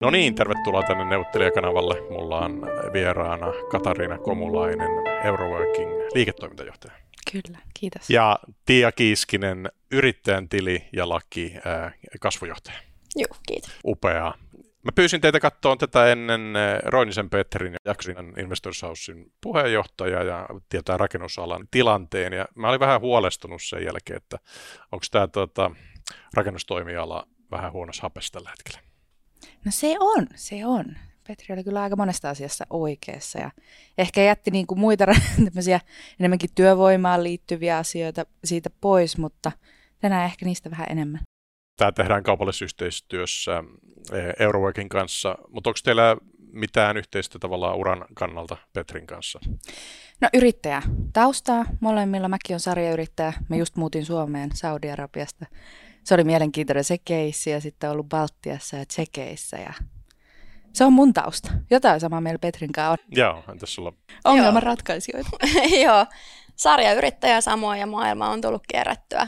No niin, tervetuloa tänne neuvottelijakanavalle. Mulla on vieraana Katariina Komulainen, Euroworking liiketoimintajohtaja. Kyllä, kiitos. Ja Tiia Kiiskinen, yrittäjän tili ja laki äh, kasvujohtaja. Joo, kiitos. Upeaa. Mä pyysin teitä katsoa tätä ennen Roinisen Petterin ja Jaksinan Investors Housein puheenjohtaja ja tietää rakennusalan tilanteen. Ja mä olin vähän huolestunut sen jälkeen, että onko tämä tota, rakennustoimiala vähän huonossa hapessa tällä hetkellä. No se on, se on. Petri oli kyllä aika monesta asiassa oikeassa ja ehkä jätti niin kuin muita enemmänkin työvoimaan liittyviä asioita siitä pois, mutta tänään ehkä niistä vähän enemmän. Tämä tehdään kaupallisessa yhteistyössä eh, Euroworkin kanssa, mutta onko teillä mitään yhteistä tavallaan uran kannalta Petrin kanssa? No yrittäjä. Taustaa molemmilla. Mäkin on sarjayrittäjä. Mä just muutin Suomeen Saudi-Arabiasta se oli mielenkiintoinen se keissi ja sitten ollut Baltiassa ja Tsekeissä ja se on mun tausta. Jotain samaa meillä Petrin kanssa on. Joo, entäs sulla? Ongelman ratkaisijoita. Joo, sarjayrittäjä samoin ja maailma on tullut kierrättyä.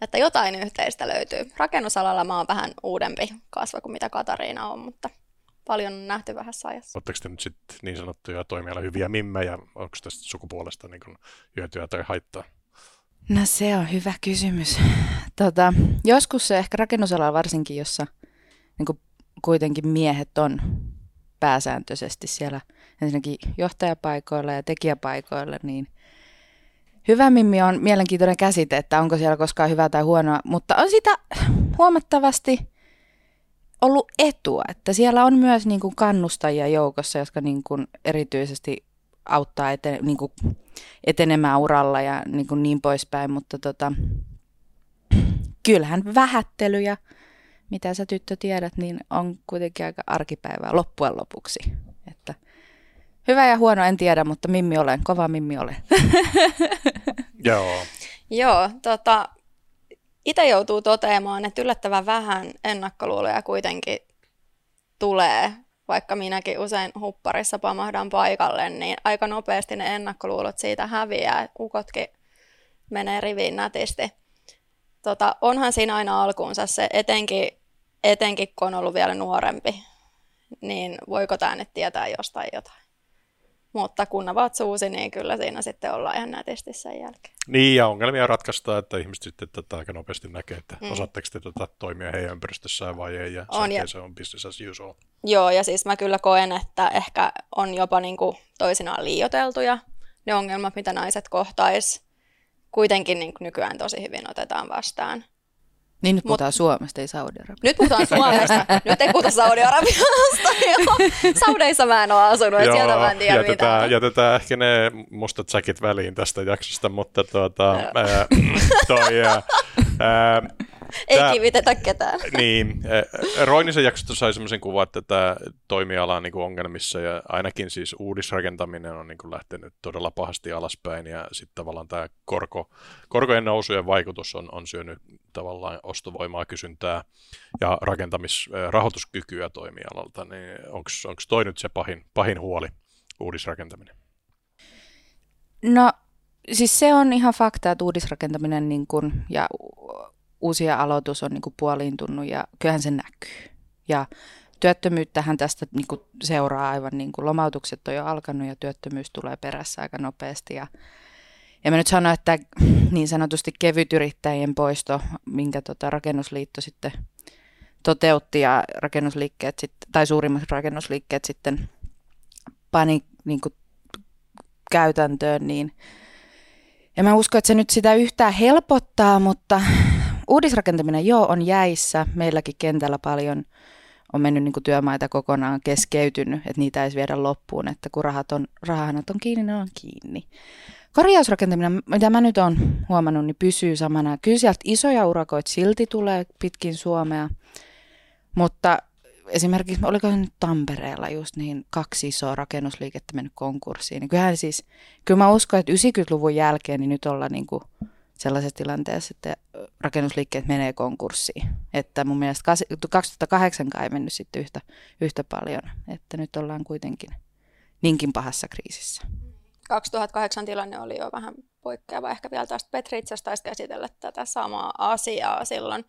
Että jotain yhteistä löytyy. Rakennusalalla mä oon vähän uudempi kasva kuin mitä Katariina on, mutta paljon on nähty vähän ajassa. Oletteko te nyt sitten niin sanottuja toimiala hyviä mimmejä? Onko tästä sukupuolesta niin hyötyä tai haittaa? No se on hyvä kysymys. Tota, joskus se ehkä rakennusalalla varsinkin, jossa niin kuitenkin miehet on pääsääntöisesti siellä ensinnäkin johtajapaikoilla ja tekijäpaikoilla, niin hyvä mimmi on mielenkiintoinen käsite, että onko siellä koskaan hyvää tai huonoa, mutta on sitä huomattavasti ollut etua, että siellä on myös niin kuin kannustajia joukossa, jotka niin kuin erityisesti auttaa eten, niin kuin etenemään uralla ja niin, kuin niin poispäin, mutta tota, kyllähän vähättely ja mitä sä tyttö tiedät, niin on kuitenkin aika arkipäivää loppujen lopuksi. Että hyvä ja huono en tiedä, mutta mimmi olen, kova mimmi olen. Joo. Joo, tota, itse joutuu toteamaan, että yllättävän vähän ennakkoluuloja kuitenkin tulee vaikka minäkin usein hupparissa pamahdan paikalle, niin aika nopeasti ne ennakkoluulot siitä häviää. Ukotkin menee riviin nätisti. Tota, onhan siinä aina alkuunsa se, etenkin, etenkin kun on ollut vielä nuorempi, niin voiko tämä nyt tietää jostain jotain. Mutta kun avaat suusi, niin kyllä siinä sitten ollaan ihan nätisti sen jälkeen. Niin, ja ongelmia ratkaistaan, että ihmiset sitten tätä aika nopeasti näkee, että mm. osaatteko te tätä toimia heidän ympäristössään vai ei, ja on, ja... se on business as usual. Joo, ja siis mä kyllä koen, että ehkä on jopa niin kuin toisinaan liioteltuja ne ongelmat, mitä naiset kohtais. Kuitenkin niin nykyään tosi hyvin otetaan vastaan. Niin nyt puhutaan Mut, Suomesta, ei Saudi-Arabiasta. Nyt puhutaan Suomesta, nyt ei puhuta Saudi-Arabiasta. Saudeissa mä en ole asunut, Joo, sieltä mä en tiedä jätetään, mitään. Jätetään ehkä ne mustat säkit väliin tästä jaksosta, mutta tuota, ää, toi, ää, ei Tää, kivitetä ketään. Niin. Roinisen jaksosta sai sellaisen kuvan, että tämä toimiala on niin kuin ongelmissa ja ainakin siis uudisrakentaminen on niin kuin lähtenyt todella pahasti alaspäin ja sitten tavallaan tämä korko, korkojen nousujen vaikutus on, on syönyt tavallaan ostovoimaa, kysyntää ja rakentamisrahoituskykyä toimialalta. Niin onko toi nyt se pahin, pahin huoli, uudisrakentaminen? No siis se on ihan fakta, että uudisrakentaminen niin kun, ja uusia aloitus on niin kuin puoliintunut ja kyllähän se näkyy. Ja työttömyyttähän tästä niin kuin seuraa aivan niin kuin lomautukset on jo alkanut ja työttömyys tulee perässä aika nopeasti. Ja, ja mä nyt sanon, että niin sanotusti kevytyrittäjien poisto, minkä tota rakennusliitto sitten toteutti ja rakennusliikkeet sit, tai suurimmat rakennusliikkeet sitten pani niin kuin käytäntöön, niin ja mä uskon, että se nyt sitä yhtään helpottaa, mutta Uudisrakentaminen joo on jäissä. Meilläkin kentällä paljon on mennyt niin kuin työmaita kokonaan keskeytynyt, että niitä ei viedä loppuun, että kun rahat on, rahanat on kiinni, ne on kiinni. Korjausrakentaminen, mitä mä nyt oon huomannut, niin pysyy samana. Kyllä sieltä isoja urakoita silti tulee pitkin Suomea, mutta esimerkiksi, oliko nyt Tampereella just niin kaksi isoa rakennusliikettä mennyt konkurssiin. Niin kyllähän siis, kyllä mä uskon, että 90-luvun jälkeen niin nyt ollaan niin kuin sellaisessa tilanteessa, että rakennusliikkeet menee konkurssiin. Että mun mielestä 2008 ei mennyt sitten yhtä, yhtä paljon, että nyt ollaan kuitenkin niinkin pahassa kriisissä. 2008 tilanne oli jo vähän poikkeava. Ehkä vielä tästä Petri itse taisi käsitellä tätä samaa asiaa silloin.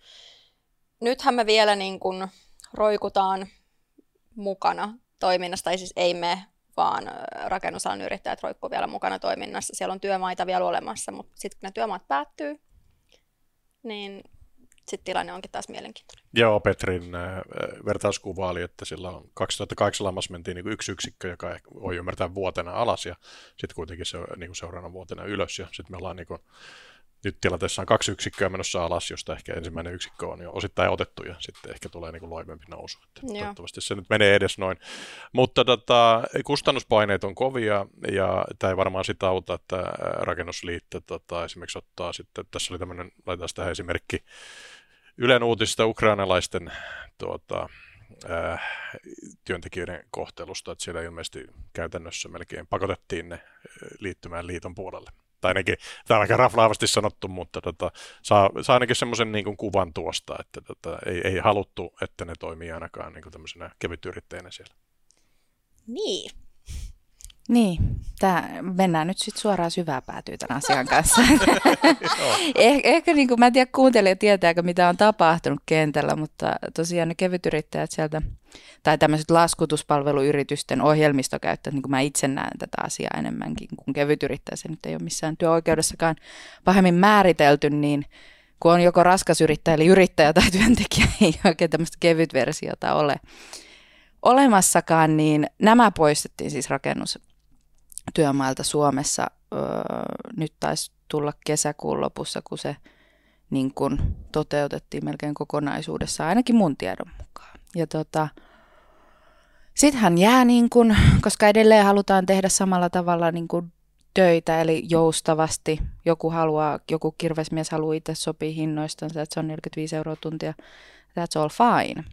Nythän me vielä niin kuin roikutaan mukana toiminnassa, tai siis ei me, vaan rakennusalan yrittäjät roikkuu vielä mukana toiminnassa. Siellä on työmaita vielä olemassa, mutta sitten kun ne työmaat päättyy, niin sitten tilanne onkin taas mielenkiintoinen. Joo, Petrin vertauskuva oli, että silloin 2008 lamassa mentiin niin kuin yksi yksikkö, joka voi ymmärtää vuotena alas ja sitten kuitenkin se niin kuin seuraavana vuotena ylös ja sitten me ollaan niin kuin, nyt tilanteessa on kaksi yksikköä menossa alas, josta ehkä ensimmäinen yksikkö on jo osittain otettu ja sitten ehkä tulee niin kuin loivempi nousu. Että toivottavasti se nyt menee edes noin. Mutta tota, kustannuspaineet on kovia ja tämä ei varmaan sitä auta, että rakennusliitto tota, esimerkiksi ottaa sitten, tässä oli tämmöinen, laitetaan tähän esimerkki Ylen uutisista ukrainalaisten tuota, äh, työntekijöiden kohtelusta, että siellä ilmeisesti käytännössä melkein pakotettiin ne liittymään liiton puolelle tai ainakin, tämä on aika raflaavasti sanottu, mutta tota, saa, saa ainakin semmoisen niin kuvan tuosta, että tota, ei, ei haluttu, että ne toimii ainakaan niin kevytyrittäjänä siellä. Niin. Niin, tää, mennään nyt sitten suoraan syvää päätyy tämän asian kanssa. eh, ehkä niin kuin, mä en tiedä kuuntelija tietääkö mitä on tapahtunut kentällä, mutta tosiaan ne kevytyrittäjät sieltä, tai tämmöiset laskutuspalveluyritysten ohjelmistokäyttäjät, niin kuin mä itse näen tätä asiaa enemmänkin kuin kevytyrittäjä, se nyt ei ole missään työoikeudessakaan pahemmin määritelty, niin kun on joko raskas yrittäjä, eli yrittäjä tai työntekijä, ei oikein tämmöistä kevyt versiota ole olemassakaan, niin nämä poistettiin siis rakennus työmailta Suomessa. Öö, nyt taisi tulla kesäkuun lopussa, kun se niin kun toteutettiin melkein kokonaisuudessa, ainakin mun tiedon mukaan. Ja tota, sittenhän jää, niin kun, koska edelleen halutaan tehdä samalla tavalla niin kun töitä, eli joustavasti. Joku haluaa, joku kirvesmies haluaa itse sopia hinnoistansa, että se on 45 euroa tuntia. That's all fine.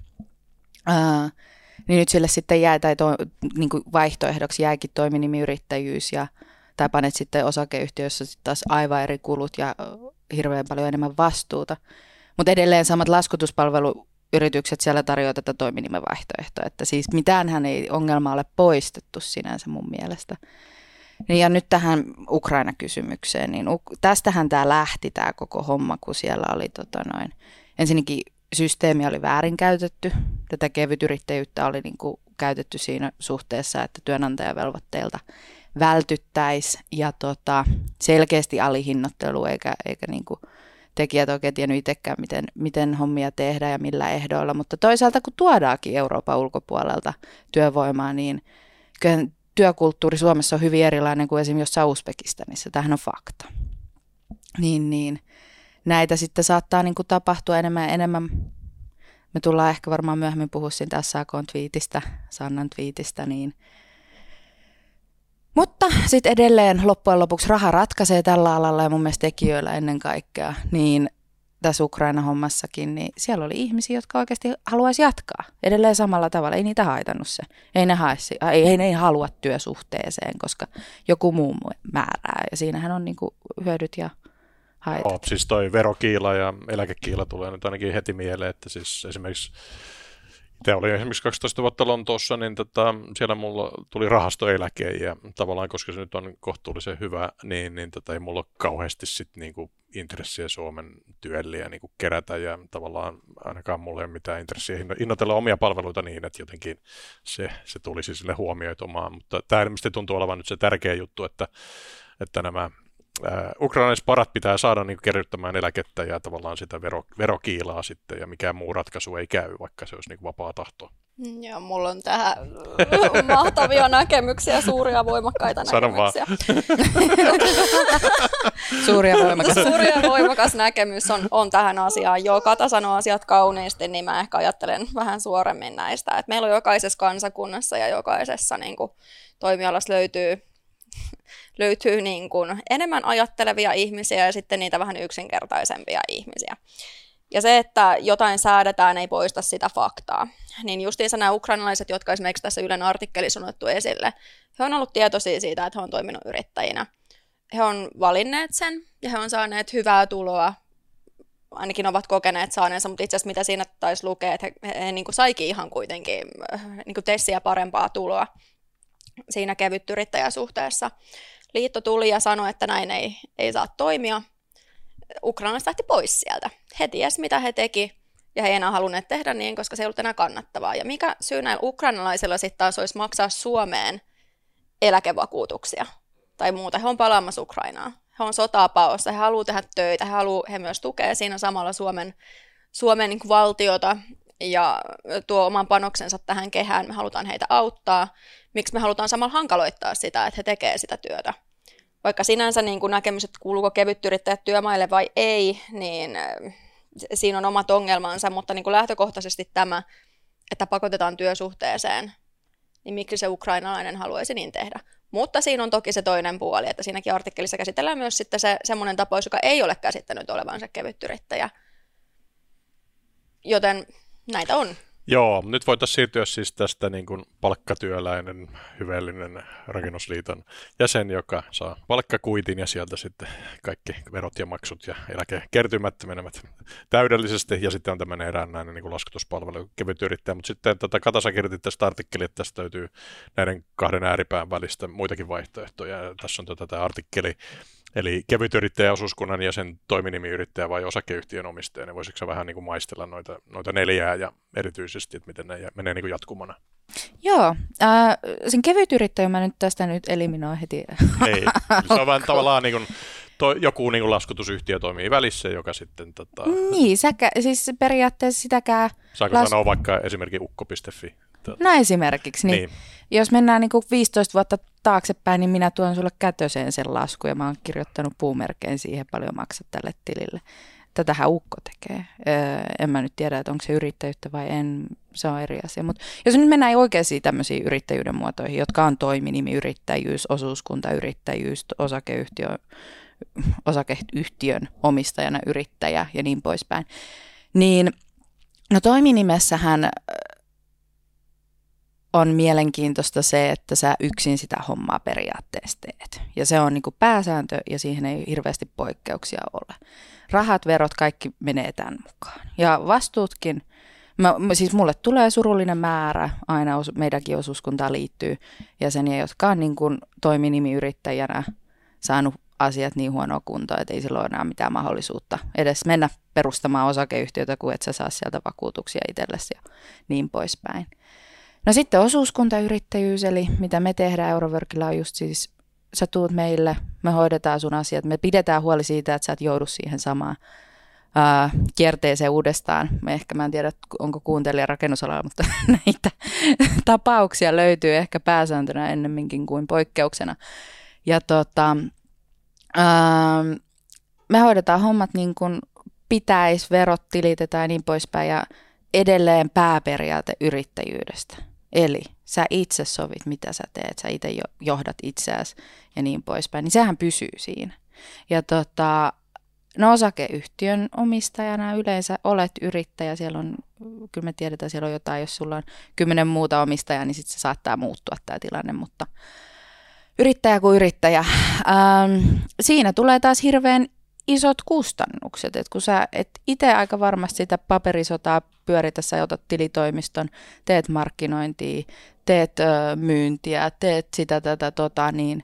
Uh, niin nyt sille sitten jää, tai to, niin kuin vaihtoehdoksi jääkin toiminimiyrittäjyys ja tai panet sitten osakeyhtiössä sitten taas aivan eri kulut ja hirveän paljon enemmän vastuuta. Mutta edelleen samat laskutuspalveluyritykset siellä tarjoavat tätä toiminimen vaihtoehtoa, että siis mitäänhän ei ongelma ole poistettu sinänsä mun mielestä. Niin ja nyt tähän Ukraina-kysymykseen, niin tästähän tämä lähti tämä koko homma, kun siellä oli tota noin, ensinnäkin systeemi oli väärinkäytetty. Tätä kevytyrittäjyyttä oli niin kuin käytetty siinä suhteessa, että työnantajavelvoitteilta vältyttäisi ja tota, selkeästi alihinnoittelu eikä, eikä niin kuin tekijät oikein tiennyt itsekään, miten, miten hommia tehdään ja millä ehdoilla. Mutta toisaalta kun tuodaakin Euroopan ulkopuolelta työvoimaa, niin kyllä työkulttuuri Suomessa on hyvin erilainen kuin esimerkiksi jossain Uzbekistanissa. Tämähän on fakta. Niin, niin näitä sitten saattaa niin kuin tapahtua enemmän ja enemmän. Me tullaan ehkä varmaan myöhemmin puhua siitä SAK-twiitistä, Sannan twiitistä, niin mutta sitten edelleen loppujen lopuksi raha ratkaisee tällä alalla ja mun mielestä tekijöillä ennen kaikkea, niin tässä Ukraina-hommassakin, niin siellä oli ihmisiä, jotka oikeasti haluaisi jatkaa edelleen samalla tavalla. Ei niitä haitannut se. Ei ne, haisi, ei, ei ne halua työsuhteeseen, koska joku muu määrää. Ja siinähän on niin hyödyt ja haitat. Joo, siis toi verokiila ja eläkekiila tulee nyt ainakin heti mieleen, että siis esimerkiksi itse olin esimerkiksi 12 vuotta Lontoossa, niin tota, siellä mulla tuli rahastoeläke ja tavallaan, koska se nyt on kohtuullisen hyvä, niin, niin tota, ei mulla ole kauheasti sit niinku intressiä Suomen työlliä niinku kerätä ja tavallaan ainakaan mulla ei ole mitään intressiä hinnoitella omia palveluita niin, että jotenkin se, se tulisi sille huomioitumaan, mutta tämä ilmeisesti tuntuu olevan nyt se tärkeä juttu, että, että nämä äh, ukrainalaisparat pitää saada niin kerryttämään eläkettä ja tavallaan sitä vero, verokiilaa sitten, ja mikään muu ratkaisu ei käy, vaikka se olisi niin vapaa tahto. Mm, joo, mulla on tähän mahtavia näkemyksiä, suuria voimakkaita Sano näkemyksiä. suuria voimakas. Suuria voimakas näkemys on, on tähän asiaan. Joo, Kata sanoo asiat kauniisti, niin mä ehkä ajattelen vähän suoremmin näistä. Et meillä on jokaisessa kansakunnassa ja jokaisessa niin kuin, toimialassa löytyy löytyy niin kuin enemmän ajattelevia ihmisiä ja sitten niitä vähän yksinkertaisempia ihmisiä. Ja se, että jotain säädetään, ei poista sitä faktaa. Niin justiinsa nämä ukrainalaiset, jotka esimerkiksi tässä Ylen artikkelissa on otettu esille, he on ollut tietoisia siitä, että he on toiminut yrittäjinä. He on valinneet sen ja he on saaneet hyvää tuloa, ainakin ovat kokeneet saaneensa, mutta itse asiassa mitä siinä taisi lukea, että he, he, he niin kuin saikin ihan kuitenkin niin kuin tessiä parempaa tuloa siinä kevytyrittäjäsuhteessa. Liitto tuli ja sanoi, että näin ei, ei saa toimia. Ukrainalaiset lähti pois sieltä. He ties, mitä he teki. ja he ei enää halunneet tehdä niin, koska se ei ollut enää kannattavaa. Ja mikä syy näillä ukrainalaisilla sitten taas olisi maksaa Suomeen eläkevakuutuksia tai muuta. He on palaamassa Ukrainaa. He on sotaa paossa, he haluavat tehdä töitä, he, haluaa, he myös tukea siinä samalla Suomen, Suomen niin valtiota ja tuo oman panoksensa tähän kehään. Me halutaan heitä auttaa. Miksi me halutaan samalla hankaloittaa sitä, että he tekevät sitä työtä? Vaikka sinänsä niin kuin näkemys, että kuuluuko kevytyrittäjät työmaille vai ei, niin siinä on omat ongelmansa, mutta niin kuin lähtökohtaisesti tämä, että pakotetaan työsuhteeseen, niin miksi se ukrainalainen haluaisi niin tehdä? Mutta siinä on toki se toinen puoli, että siinäkin artikkelissa käsitellään myös sitten se semmoinen tapaus, joka ei ole käsittänyt olevansa kevytyrittäjä. Joten näitä on. Joo, nyt voitaisiin siirtyä siis tästä niin kuin palkkatyöläinen, hyvällinen rakennusliiton jäsen, joka saa palkkakuitin ja sieltä sitten kaikki verot ja maksut ja eläkekertymät menevät täydellisesti. Ja sitten on tämmöinen eräänäinen niin kuin laskutuspalvelu, kevyt yrittäjä. Mutta sitten tota, Katasa kirjoitti tästä artikkeli, että tästä löytyy näiden kahden ääripään välistä muitakin vaihtoehtoja. Ja tässä on tota, tämä artikkeli Eli kevytyrittäjä, osuuskunnan jäsen, toiminimiyrittäjä vai osakeyhtiön omistaja, niin voisitko vähän niin kuin maistella noita, noita neljää ja erityisesti, että miten ne menee niin kuin jatkumana? Joo, äh, sen kevytyrittäjä mä nyt tästä nyt eliminoin heti. Ei, se on vähän tavallaan niin kuin, to, joku niin kuin laskutusyhtiö toimii välissä, joka sitten... Tota... Niin, säkä, siis periaatteessa sitäkään... Saako las... sanoa vaikka esimerkiksi ukko.fi? No esimerkiksi, niin. niin. Jos mennään niin kuin 15 vuotta taaksepäin, niin minä tuon sulle kätöseen sen lasku ja mä oon kirjoittanut puumerkeen siihen paljon maksat tälle tilille. Tätähän ukko tekee. Öö, en mä nyt tiedä, että onko se yrittäjyyttä vai en, se on eri asia. Mutta jos nyt mennään oikeisiin tämmöisiin yrittäjyyden muotoihin, jotka on toiminimiyrittäjyys, osuuskuntayrittäjyys, osakeyhtiö, osakeyhtiön omistajana yrittäjä ja niin poispäin, niin no toiminimessähän on mielenkiintoista se, että sä yksin sitä hommaa periaatteessa teet. Ja se on niin kuin pääsääntö ja siihen ei hirveästi poikkeuksia ole. Rahat, verot, kaikki menee tämän mukaan. Ja vastuutkin, mä, siis mulle tulee surullinen määrä, aina os, meidänkin osuuskuntaan liittyy jäseniä, jotka on niin kuin toiminimiyrittäjänä saanut asiat niin huonoa kuntoa, että ei silloin enää mitään mahdollisuutta edes mennä perustamaan osakeyhtiötä, kun et sä saa sieltä vakuutuksia itsellesi ja niin poispäin. No sitten osuuskuntayrittäjyys, eli mitä me tehdään Euroworkilla on just siis, sä tuut meille, me hoidetaan sun asiat, me pidetään huoli siitä, että sä et joudu siihen samaan ää, kierteeseen uudestaan. Me ehkä mä en tiedä, onko kuuntelija rakennusalalla, mutta näitä tapauksia löytyy ehkä pääsääntönä ennemminkin kuin poikkeuksena. Ja tota, ää, me hoidetaan hommat niin kuin pitäisi, verot tilitetään ja niin poispäin ja edelleen pääperiaate yrittäjyydestä Eli sä itse sovit, mitä sä teet, sä itse johdat itseäsi ja niin poispäin, niin sehän pysyy siinä. Ja tota, no osakeyhtiön omistajana yleensä olet yrittäjä, siellä on, kyllä me tiedetään, siellä on jotain, jos sulla on kymmenen muuta omistajaa, niin sitten se saattaa muuttua tämä tilanne, mutta yrittäjä kuin yrittäjä. Ähm, siinä tulee taas hirveän isot kustannukset, että kun sä et itse aika varmasti sitä paperisotaa pyöritä, sä otat tilitoimiston, teet markkinointia, teet ö, myyntiä, teet sitä tätä tota niin,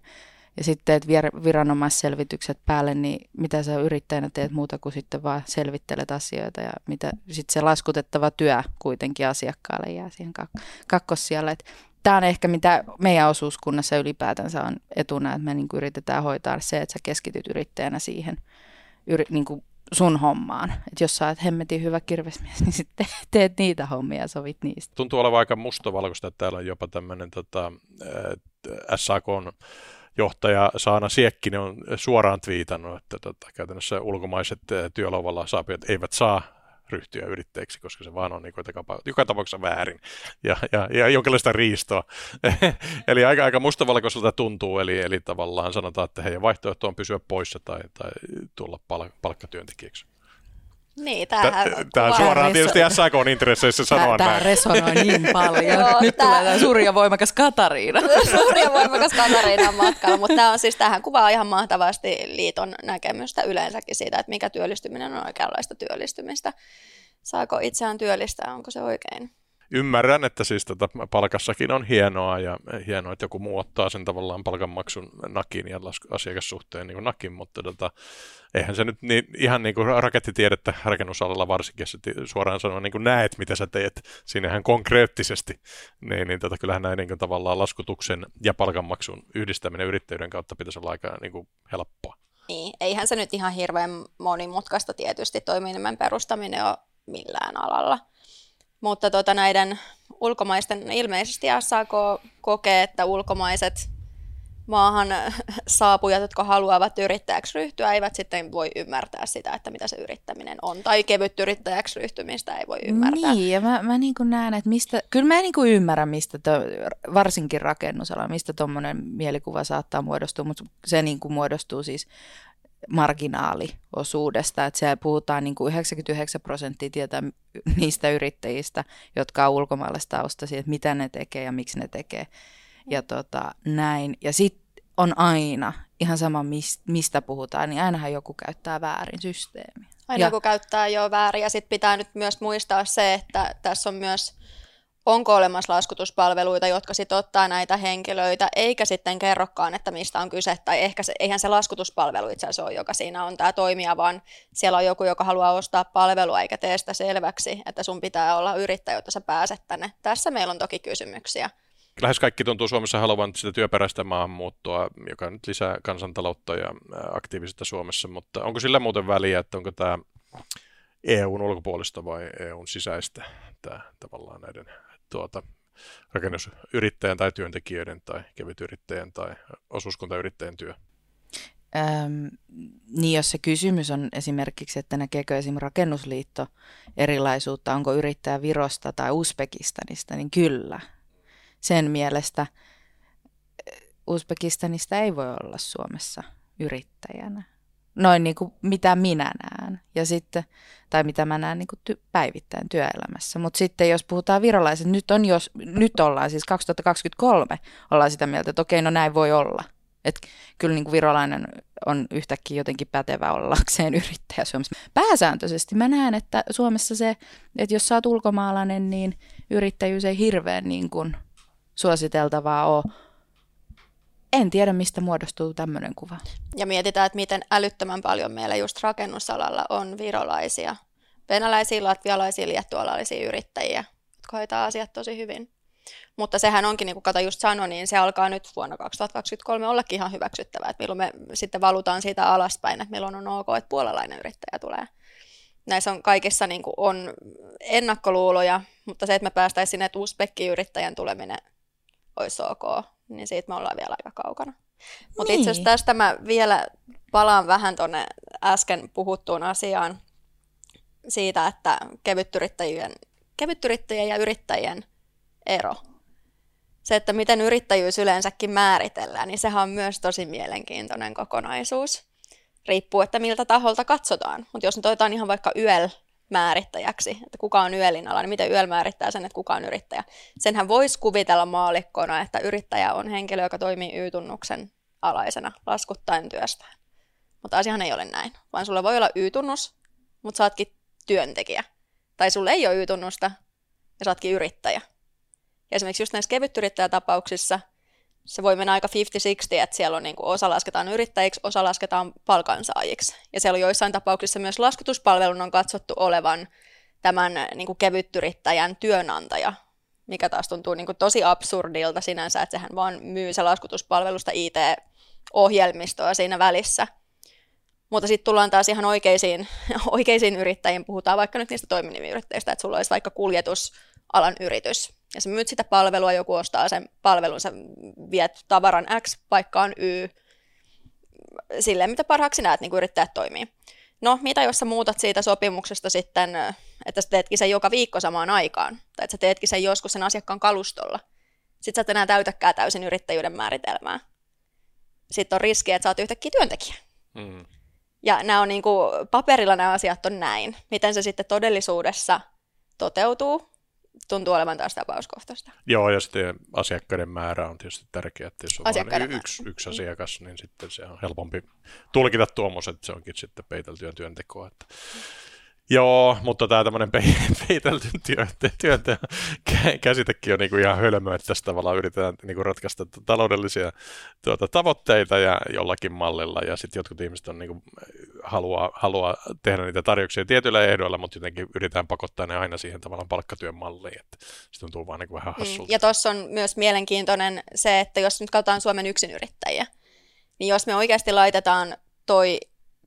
ja sitten teet vir- viranomaisselvitykset päälle, niin mitä sä yrittäjänä teet muuta kuin sitten vaan selvittelet asioita ja mitä sitten se laskutettava työ kuitenkin asiakkaalle jää siihen kak- kakkossijalle. Tämä on ehkä mitä meidän osuuskunnassa ylipäätänsä on etuna, että me niin yritetään hoitaa se, että sä keskityt yrittäjänä siihen – yri, niin kuin sun hommaan. Että jos sä oot hemmetin hyvä kirvesmies, niin sitten teet niitä hommia ja sovit niistä. Tuntuu olevan aika mustavalkoista, että täällä on jopa tämmöinen tota, SAK johtaja Saana Siekkinen on suoraan twiitannut, että tota, käytännössä ulkomaiset työlovalla saapijat eivät saa ryhtyä yrittäjäksi, koska se vaan on niin kuin, joka tapauksessa väärin ja, ja, ja jonkinlaista riistoa. eli aika, aika mustavalkoiselta tuntuu, eli, eli tavallaan sanotaan, että heidän vaihtoehto on pysyä poissa tai, tai tulla pal- palkkatyöntekijäksi. Niin, tämähän Tämä suoraan tietysti SAK on intresseissä sanoa Tämä resonoi niin paljon. Joo, Nyt tää... tulee tämä suuri ja voimakas Katariina. suuri ja voimakas Katariina on matkalla, mutta tämä on siis, tähän kuvaa ihan mahtavasti liiton näkemystä yleensäkin siitä, että mikä työllistyminen on oikeanlaista työllistymistä. Saako itseään työllistää, onko se oikein? Ymmärrän, että siis tota palkassakin on hienoa ja hienoa, että joku muu ottaa sen tavallaan palkanmaksun nakin ja asiakassuhteen niin nakin, mutta tota, eihän se nyt niin, ihan niin kuin rakettitiedettä rakennusalalla varsinkin, että suoraan sanoen niin kuin näet, mitä sä teet sinnehän konkreettisesti, niin, niin tota, kyllähän näin niin kuin tavallaan laskutuksen ja palkanmaksun yhdistäminen yrittäjyyden kautta pitäisi olla aika niin kuin helppoa. Niin, eihän se nyt ihan hirveän monimutkaista tietysti toiminimen perustaminen ole millään alalla. Mutta tota, näiden ulkomaisten, ilmeisesti SAK kokee, että ulkomaiset maahan saapujat, jotka haluavat yrittäjäksi ryhtyä, eivät sitten voi ymmärtää sitä, että mitä se yrittäminen on. Tai kevyt yrittäjäksi ryhtymistä ei voi ymmärtää. Niin, ja mä, mä niin näen, että mistä, kyllä mä niin ymmärrän, mistä to, varsinkin rakennusala, mistä tuommoinen mielikuva saattaa muodostua, mutta se niin kuin muodostuu siis marginaaliosuudesta, että siellä puhutaan niin kuin 99 prosenttia tietää niistä yrittäjistä, jotka on ulkomaalaistaustaisia, että mitä ne tekee ja miksi ne tekee ja tota, näin. Ja sitten on aina, ihan sama mistä puhutaan, niin ainahan joku käyttää väärin systeemiä. Aina ja, joku käyttää jo väärin ja sitten pitää nyt myös muistaa se, että tässä on myös onko olemassa laskutuspalveluita, jotka sitten ottaa näitä henkilöitä, eikä sitten kerrokaan, että mistä on kyse, tai ehkä se, eihän se laskutuspalvelu itse asiassa ole, joka siinä on tämä toimija, vaan siellä on joku, joka haluaa ostaa palvelua, eikä tee sitä selväksi, että sun pitää olla yrittäjä, jotta sä pääset tänne. Tässä meillä on toki kysymyksiä. Lähes kaikki tuntuu Suomessa haluavan sitä työperäistä maahanmuuttoa, joka nyt lisää kansantaloutta ja aktiivista Suomessa, mutta onko sillä muuten väliä, että onko tämä EUn ulkopuolista vai EUn sisäistä tämä tavallaan näiden tuota, rakennusyrittäjän tai työntekijöiden tai kevytyrittäjän tai osuuskuntayrittäjän työ? Öm, niin jos se kysymys on esimerkiksi, että näkeekö esim. rakennusliitto erilaisuutta, onko yrittäjä Virosta tai Uzbekistanista, niin kyllä. Sen mielestä Uzbekistanista ei voi olla Suomessa yrittäjänä noin niin kuin mitä minä näen ja sitten, tai mitä mä näen niin kuin ty- päivittäin työelämässä. Mutta sitten jos puhutaan virolaiset, nyt, on jos, nyt ollaan siis 2023, ollaan sitä mieltä, että okei, no näin voi olla. Että kyllä niin kuin virolainen on yhtäkkiä jotenkin pätevä ollakseen yrittäjä Suomessa. Pääsääntöisesti mä näen, että Suomessa se, että jos sä oot ulkomaalainen, niin yrittäjyys ei hirveän niin kuin suositeltavaa ole en tiedä, mistä muodostuu tämmöinen kuva. Ja mietitään, että miten älyttömän paljon meillä just rakennusalalla on virolaisia, venäläisiä, latvialaisia, liettualaisia yrittäjiä, jotka hoitaa asiat tosi hyvin. Mutta sehän onkin, niin kuin Kata just sanoi, niin se alkaa nyt vuonna 2023 ollakin ihan hyväksyttävää, että milloin me sitten valutaan siitä alaspäin, että milloin on ok, että puolalainen yrittäjä tulee. Näissä on kaikissa niin kuin on ennakkoluuloja, mutta se, että me päästäisiin sinne, että Uzbekki-yrittäjän tuleminen olisi ok, niin siitä me ollaan vielä aika kaukana. Mutta niin. itse asiassa tästä mä vielä palaan vähän tuonne äsken puhuttuun asiaan siitä, että kevytyrittäjien, kevytyrittäjien ja yrittäjien ero. Se, että miten yrittäjyys yleensäkin määritellään, niin sehän on myös tosi mielenkiintoinen kokonaisuus. Riippuu, että miltä taholta katsotaan. Mutta jos nyt otetaan ihan vaikka YEL määrittäjäksi, että kuka on YELin ala, niin miten YEL määrittää sen, että kuka on yrittäjä. Senhän voisi kuvitella maalikkona, että yrittäjä on henkilö, joka toimii Y-tunnuksen alaisena laskuttaen työstään. Mutta asiahan ei ole näin, vaan sulla voi olla Y-tunnus, mutta saatkin työntekijä. Tai sulla ei ole Y-tunnusta ja saatkin yrittäjä. Ja esimerkiksi just näissä kevytyrittäjätapauksissa se voi mennä aika 50-60, että siellä on niin kuin osa lasketaan yrittäjiksi, osa lasketaan palkansaajiksi. Ja siellä on joissain tapauksissa myös laskutuspalvelun on katsottu olevan tämän niin kuin kevyttyrittäjän työnantaja, mikä taas tuntuu niin kuin tosi absurdilta sinänsä, että sehän vaan myy se laskutuspalvelusta IT-ohjelmistoa siinä välissä. Mutta sitten tullaan taas ihan oikeisiin, oikeisiin yrittäjiin, puhutaan vaikka nyt niistä toiminimiyrittäjistä, että sulla olisi vaikka kuljetusalan yritys, ja sä myyt sitä palvelua, joku ostaa sen palvelun, sä viet tavaran X paikkaan Y, silleen mitä parhaaksi näet, niin kuin yrittäjät toimii. No, mitä jos sä muutat siitä sopimuksesta sitten, että sä teetkin sen joka viikko samaan aikaan, tai että sä teetkin sen joskus sen asiakkaan kalustolla. Sitten sä et enää täytäkään täysin yrittäjyyden määritelmää. Sitten on riski, että sä oot yhtäkkiä työntekijä. Mm. Ja nämä on niin kuin, paperilla nämä asiat on näin. Miten se sitten todellisuudessa toteutuu, tuntuu olevan taas tapauskohtaista. Joo, ja sitten asiakkaiden määrä on tietysti tärkeää, että jos on vain yksi, yksi asiakas, niin sitten se on helpompi tulkita tuommoiset, että se onkin sitten peiteltyä työntekoa. Että Joo, mutta tämä tämmöinen peitelty työnteon käsitekin on niinku ihan hölmö, että tässä tavallaan yritetään niinku ratkaista taloudellisia tuota, tavoitteita ja jollakin mallilla, ja sitten jotkut ihmiset on niinku, haluaa, haluaa tehdä niitä tarjouksia tietyillä ehdoilla, mutta jotenkin yritetään pakottaa ne aina siihen tavallaan palkkatyön malliin, että se tuntuu vaan niinku vähän mm, hassulta. Mm, ja tuossa on myös mielenkiintoinen se, että jos nyt katsotaan Suomen yksinyrittäjiä, niin jos me oikeasti laitetaan toi,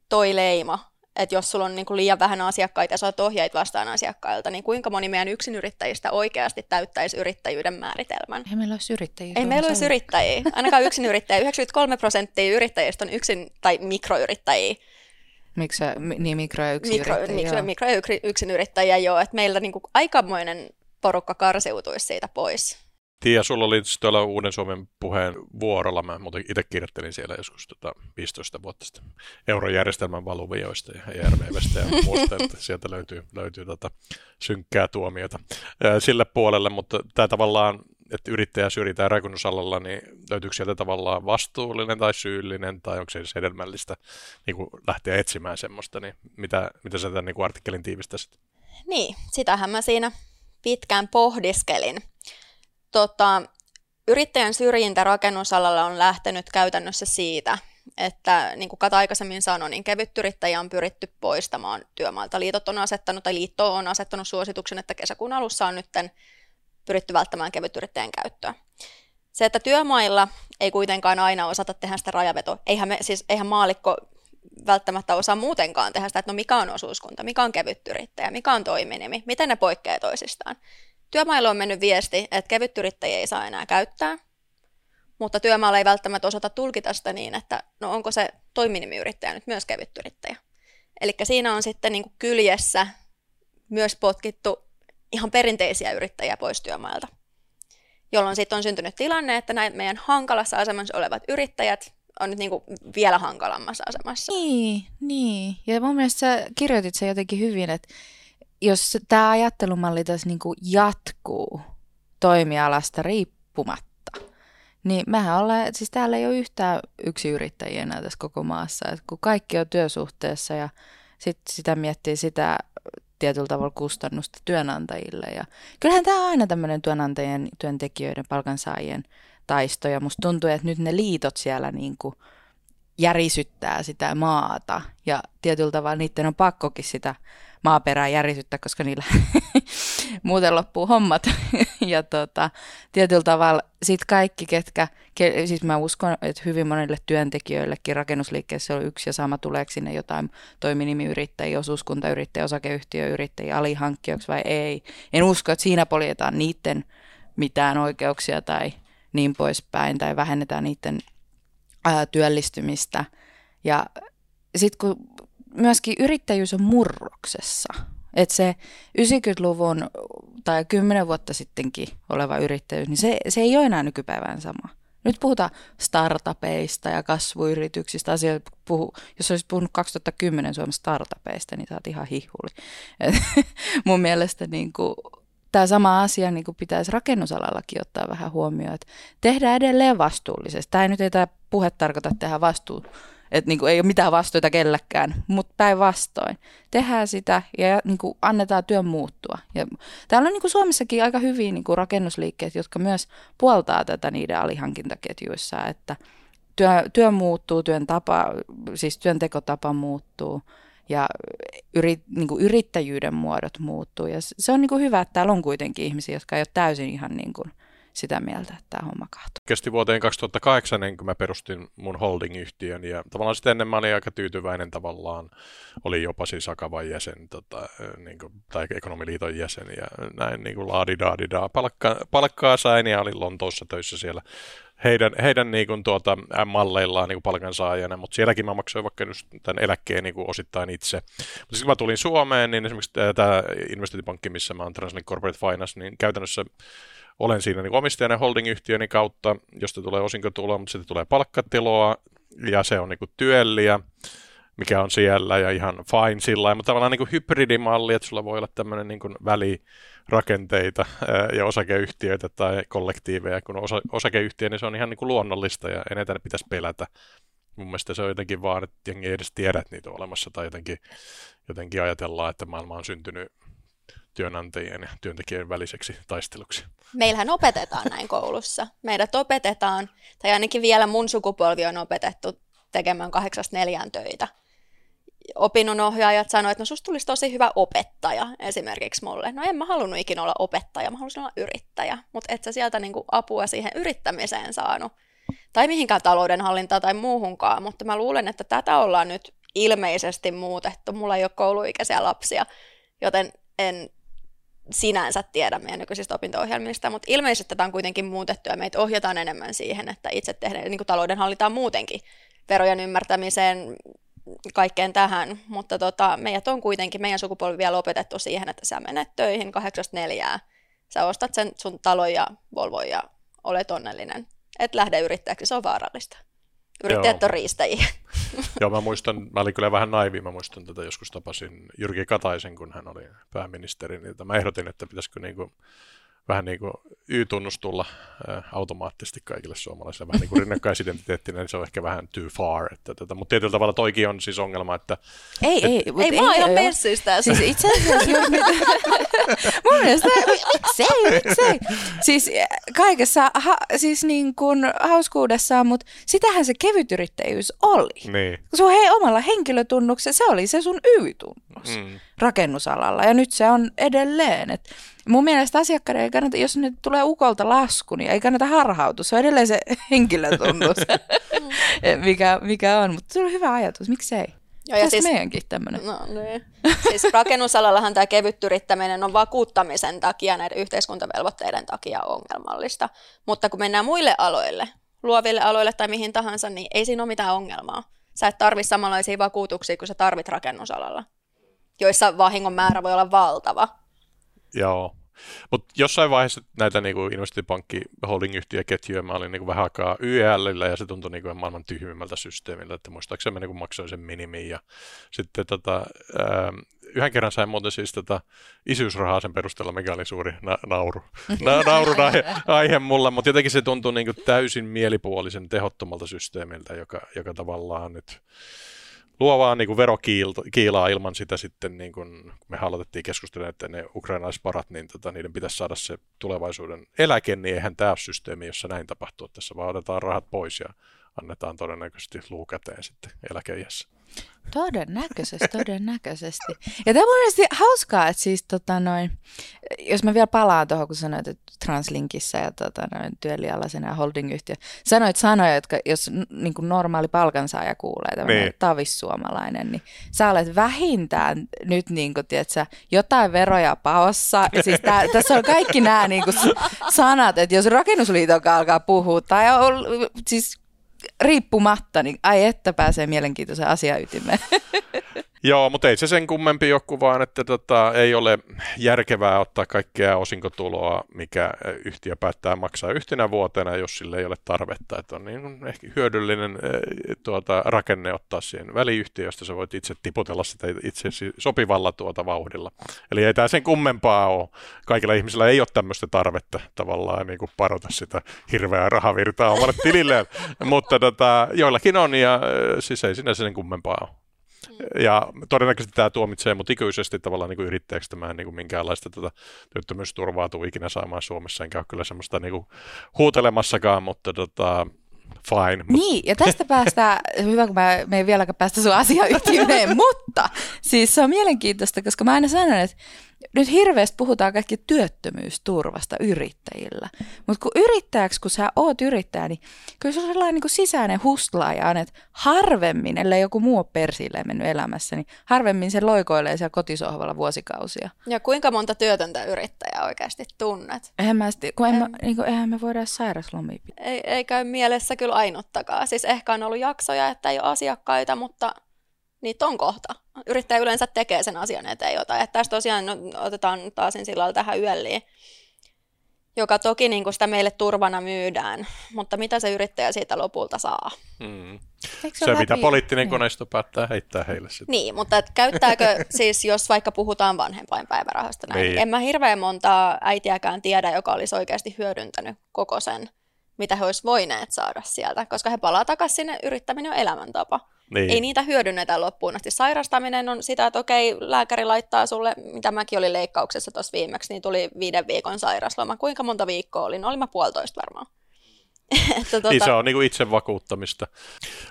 toi leima että jos sulla on niin kuin liian vähän asiakkaita ja saat ohjeet vastaan asiakkailta, niin kuinka moni meidän yksinyrittäjistä oikeasti täyttäisi yrittäjyyden määritelmän? Ei meillä olisi yrittäjiä. Ei meillä olisi yrittäjiä. Ainakaan yksinyrittäjiä. 93 prosenttia yrittäjistä on yksin- tai mikroyrittäjiä. Miksi niin mikro- ja yksinyrittäjiä? Mikro, mikro, yksinyrittäjiä, joo. Että meillä niin kuin aikamoinen porukka karsiutuisi siitä pois. Tiia, sulla oli tuolla Uuden Suomen puheen vuorolla, mä muuten itse kirjoittelin siellä joskus tota 15 vuotta sitten eurojärjestelmän valuvioista ja ERVVstä ja muusta, että sieltä löytyy, löytyy tota synkkää tuomiota sille puolelle, mutta tämä tavallaan, että yrittäjä syrjitään rakennusalalla, niin löytyykö sieltä tavallaan vastuullinen tai syyllinen, tai onko se edes hedelmällistä niin lähteä etsimään semmoista, niin mitä, mitä sä tämän niin artikkelin tiivistäisit? Niin, sitähän mä siinä pitkään pohdiskelin tota, yrittäjän syrjintä rakennusalalla on lähtenyt käytännössä siitä, että niin kuin Kata aikaisemmin sanoi, niin kevytyrittäjä on pyritty poistamaan työmaalta. Liitot on asettanut, tai liitto on asettanut suosituksen, että kesäkuun alussa on nyt pyritty välttämään kevytyrittäjän käyttöä. Se, että työmailla ei kuitenkaan aina osata tehdä sitä rajavetoa. Eihän, me, siis, eihän maalikko välttämättä osaa muutenkaan tehdä sitä, että no mikä on osuuskunta, mikä on kevytyrittäjä, mikä on toiminimi, miten ne poikkeaa toisistaan. Työmailla on mennyt viesti, että kevytyrittäjiä ei saa enää käyttää, mutta työmaalla ei välttämättä osata tulkita sitä niin, että no onko se toiminimiyrittäjä nyt myös kevytyrittäjä. Eli siinä on sitten niin kuin kyljessä myös potkittu ihan perinteisiä yrittäjiä pois työmailta, jolloin sitten on syntynyt tilanne, että näin meidän hankalassa asemassa olevat yrittäjät on nyt niin kuin vielä hankalammassa asemassa. Niin, niin. Ja mun mielestä sä kirjoitit sen jotenkin hyvin, että jos tämä ajattelumalli tässä niin kuin jatkuu toimialasta riippumatta, niin mehän ollaan, siis täällä ei ole yhtään yksi yrittäjiä enää tässä koko maassa, että kun kaikki on työsuhteessa ja sit sitä miettii sitä tietyllä tavalla kustannusta työnantajille. Ja kyllähän tämä on aina tämmöinen työnantajien, työntekijöiden, palkansaajien taisto ja musta tuntuu, että nyt ne liitot siellä niin kuin järisyttää sitä maata ja tietyllä tavalla niiden on pakkokin sitä maaperää järisyttää, koska niillä muuten loppuu hommat. ja tota, tietyllä tavalla sit kaikki, ketkä, ke, siis mä uskon, että hyvin monille työntekijöillekin rakennusliikkeessä on yksi ja sama, tuleeko sinne jotain toiminimiyrittäjiä, osuuskuntayrittäjiä, osakeyhtiöyrittäjiä, alihankkijoiksi vai ei. En usko, että siinä poljetaan niiden mitään oikeuksia tai niin poispäin, tai vähennetään niiden ää, työllistymistä. Ja sitten kun myöskin yrittäjyys on murroksessa. Että se 90-luvun tai 10 vuotta sittenkin oleva yrittäjyys, niin se, se ei ole enää nykypäivän sama. Nyt puhutaan startupeista ja kasvuyrityksistä. Asioita puhu, jos olisit puhunut 2010 Suomen startupeista, niin sä oot ihan hihuli. Et, mun mielestä niin kuin, tämä sama asia niin kuin pitäisi rakennusalallakin ottaa vähän huomioon, että tehdään edelleen vastuullisesti. Tämä ei nyt ei tämä puhe tarkoita tehdä vastuu, että niin kuin ei ole mitään vastuita kellekään, mutta päinvastoin. Tehdään sitä ja niin kuin annetaan työn muuttua. Ja täällä on niin kuin Suomessakin aika hyviä niin kuin rakennusliikkeet, jotka myös puoltaa tätä niiden alihankintaketjuissa, että työ, työ muuttuu, työn tapa, siis työntekotapa muuttuu ja yrit, niin kuin yrittäjyyden muodot muuttuu. Ja se on niin kuin hyvä, että täällä on kuitenkin ihmisiä, jotka ei ole täysin ihan niin kuin – sitä mieltä, että tämä homma kahtuu. Kesti vuoteen 2008, niin kun mä perustin mun holding-yhtiön ja tavallaan sitten ennen mä olin aika tyytyväinen tavallaan, oli jopa siis Akavan jäsen tota, niin kuin, tai ekonomiliiton jäsen ja näin niin kuin laadidaadidaa. Palkka, palkkaa sain ja olin Lontoossa töissä siellä heidän, heidän niin kuin, tuota, malleillaan niin kuin palkansaajana, mutta sielläkin mä maksoin vaikka just tämän eläkkeen niin kuin osittain itse. Mutta kun mä tulin Suomeen, niin esimerkiksi tämä investointipankki, missä mä oon Translink Corporate Finance, niin käytännössä olen siinä niin omistajana holding-yhtiöni kautta, josta tulee osinkotuloa, mutta sitten tulee palkkatiloa ja se on niin työlliä, mikä on siellä ja ihan fine sillä mutta tavallaan niin kuin hybridimalli, että sulla voi olla tämmöinen niin välirakenteita ja osakeyhtiöitä tai kollektiiveja, kun osa, osakeyhtiö, niin se on ihan niin kuin luonnollista ja eniten pitäisi pelätä. Mun mielestä se on jotenkin vaan, että jengi ei edes tiedä, että niitä on olemassa, tai jotenkin, jotenkin ajatellaan, että maailma on syntynyt työnantajien ja työntekijöiden väliseksi taisteluksi. Meillähän opetetaan näin koulussa. Meidät opetetaan, tai ainakin vielä mun sukupolvi on opetettu tekemään kahdeksasta neljään töitä. Opinnonohjaajat sanoivat, että no susta tulisi tosi hyvä opettaja esimerkiksi mulle. No en mä halunnut ikinä olla opettaja, mä halusin olla yrittäjä, mutta et sä sieltä niinku apua siihen yrittämiseen saanut. Tai mihinkään taloudenhallintaan tai muuhunkaan, mutta mä luulen, että tätä ollaan nyt ilmeisesti muutettu. Mulla ei ole kouluikäisiä lapsia, joten en sinänsä tiedä meidän nykyisistä opinto-ohjelmista, mutta ilmeisesti tätä on kuitenkin muutettu ja meitä ohjataan enemmän siihen, että itse tehdään niin taloudenhallintaan muutenkin verojen ymmärtämiseen, kaikkeen tähän, mutta tota, meidät on kuitenkin, meidän sukupolvi vielä opetettu siihen, että sä menet töihin kahdeksasta neljää, sä ostat sen sun talon ja Volvo ja olet onnellinen. Et lähde yrittäjäksi, se on vaarallista. Yrittäjät Joo. on riistäjiä. Joo, mä muistan, mä olin kyllä vähän naivi, mä muistan tätä joskus tapasin Jyrki Kataisen, kun hän oli pääministeri, niin mä ehdotin, että pitäisikö niin kuin vähän niin kuin Y-tunnus tulla ä, automaattisesti kaikille suomalaisille, vähän niin kuin rinnakkaisidentiteettinä, niin se on ehkä vähän too far. Että tätä, mutta tietyllä tavalla toikin on siis ongelma, että... Ei, et, ei, ei, ei, mä oon ihan messyistä. Siis itse asiassa mun mielestä, miksei, miksei. Siis kaikessa ha, siis niin kuin hauskuudessaan, mutta sitähän se kevytyrittäjyys oli. Niin. Sun hei omalla henkilötunnuksella, se oli se sun Y-tunnus mm. Rakennusalalla ja nyt se on edelleen. Että Mun mielestä asiakkaiden ei kannata, jos nyt tulee ukolta lasku, niin ei kannata harhautua. Se on edelleen se henkilötunnus, mikä, mikä on. Mutta se on hyvä ajatus, miksei? Joo, ja siis, meidänkin tämmöinen. No niin. Siis rakennusalallahan tämä kevyt yrittäminen on vakuuttamisen takia, näiden yhteiskuntavelvoitteiden takia ongelmallista. Mutta kun mennään muille aloille, luoville aloille tai mihin tahansa, niin ei siinä ole mitään ongelmaa. Sä et tarvi samanlaisia vakuutuksia kuin sä tarvit rakennusalalla, joissa vahingon määrä voi olla valtava. Joo. Mutta jossain vaiheessa näitä niinku investointipankki holding-yhtiöketjuja mä olin niinku vähän aikaa YLillä ja se tuntui niinku maailman tyhmimmältä systeemiltä, että muistaakseni mä niinku maksoin sen minimiin ja sitten tota, ää, yhden kerran sain muuten siis tota isyysrahaa sen perusteella, mikä oli suuri na- nauru. Na- naurun aihe, aihe mulle, mutta jotenkin se tuntui niinku täysin mielipuolisen tehottomalta systeemiltä, joka, joka tavallaan nyt luo vaan niin verokiilaa ilman sitä sitten, niin kuin me aloitettiin keskustella, että ne ukrainalaisparat, niin tota, niiden pitäisi saada se tulevaisuuden eläke, niin eihän tämä systeemi, jossa näin tapahtuu. Tässä vaan otetaan rahat pois ja annetaan todennäköisesti luukäteen sitten eläkeijässä. Todennäköisesti, todennäköisesti. Ja tämä on mielestäni hauskaa, että siis tota noin, jos mä vielä palaan tuohon, kun sanoit, että Translinkissa ja tota noin, työlialaisena ja holdingyhtiö, sanoit sanoja, jotka jos niin kuin normaali palkansaaja kuulee, tämmöinen niin. tavissuomalainen, niin sä olet vähintään nyt niin kuin, tiedätkö, jotain veroja paossa. Ja siis tää, tässä on kaikki nämä niin kuin sanat, että jos rakennusliiton alkaa puhua, tai on, siis riippumatta, niin ai että pääsee mielenkiintoisen asian ytimeen. Joo, mutta ei se sen kummempi joku vaan, että tota, ei ole järkevää ottaa kaikkea osinkotuloa, mikä yhtiö päättää maksaa yhtenä vuotena, jos sille ei ole tarvetta. Että on niin ehkä hyödyllinen tuota, rakenne ottaa siihen väliyhtiöön, josta sä voit itse tiputella sitä itse sopivalla tuota vauhdilla. Eli ei tämä sen kummempaa ole. Kaikilla ihmisillä ei ole tämmöistä tarvetta tavallaan niin kuin parota sitä hirveää rahavirtaa omalle tililleen, mutta tota, joillakin on ja siis ei sinänsä sen kummempaa ole. Ja todennäköisesti tämä tuomitsee mut ikuisesti tavallaan niin kuin yrittäjäksi tämä niin kuin minkäänlaista tätä tota työttömyysturvaa tuu ikinä saamaan Suomessa, enkä ole kyllä semmoista niin kuin huutelemassakaan, mutta tota, fine. Niin, ja tästä päästään, hyvä kun mä, me ei vieläkään päästä sun asian ytimeen, mutta siis se on mielenkiintoista, koska mä aina sanon, että nyt hirveästi puhutaan kaikki työttömyysturvasta yrittäjillä. Mutta kun yrittäjäksi, kun sä oot yrittäjä, niin kyllä se on sellainen niin kuin sisäinen hustlaaja, että harvemmin, ellei joku muu ole persille mennyt elämässä, niin harvemmin se loikoilee siellä kotisohvalla vuosikausia. Ja kuinka monta työtöntä yrittäjää oikeasti tunnet? Eihän, mä, kun en, en, niin kuin, eihän me voida sairaslomia ei, ei käy mielessä kyllä ainuttakaan. Siis ehkä on ollut jaksoja, että ei ole asiakkaita, mutta niitä on kohta. Yrittäjä yleensä tekee sen asian eteen jotain. Että tässä tosiaan no, otetaan taas sillä tähän yölliin, joka toki niin kuin sitä meille turvana myydään, mutta mitä se yrittäjä siitä lopulta saa? Hmm. Se, se mitä poliittinen niin. koneisto päättää heittää heille sitten. Niin, mutta et käyttääkö siis, jos vaikka puhutaan vanhempainpäivärahasta näin, niin. en mä hirveän montaa äitiäkään tiedä, joka olisi oikeasti hyödyntänyt koko sen mitä he olisivat voineet saada sieltä, koska he palaa takaisin sinne, yrittäminen on elämäntapa. Niin. Ei niitä hyödynnetä loppuun asti. Sairastaminen on sitä, että okei, lääkäri laittaa sulle, mitä mäkin olin leikkauksessa tuossa viimeksi, niin tuli viiden viikon sairasloma. Kuinka monta viikkoa oli? No oli mä puolitoista varmaan. että, tuota... Niin se on niin kuin itse vakuuttamista.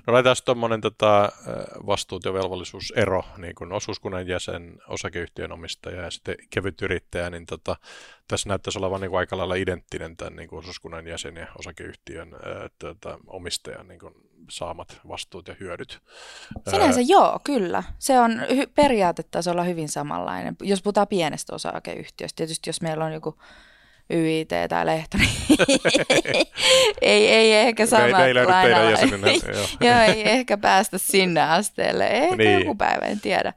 No laitetaan tuommoinen tota, vastuut- ja velvollisuusero, niin kuin osuuskunnan jäsen, osakeyhtiön omistaja ja sitten kevyt yrittäjä, niin tota, tässä näyttäisi olevan niin kuin aika lailla identtinen tämän niin kuin osuuskunnan jäsen ja osakeyhtiön ää, tota, omistajan niin kuin saamat vastuut ja hyödyt. Sinänsä ää... joo, kyllä. Se on hy- periaatetasolla hyvin samanlainen. Jos puhutaan pienestä osakeyhtiöstä, tietysti jos meillä on joku YIT tai Lehto, niin ei, ei ehkä samat me, ei, lainalla. jäsenenä, joo. joo, ei ehkä päästä sinne asteelle. Ehkä niin. joku päivä, en tiedä.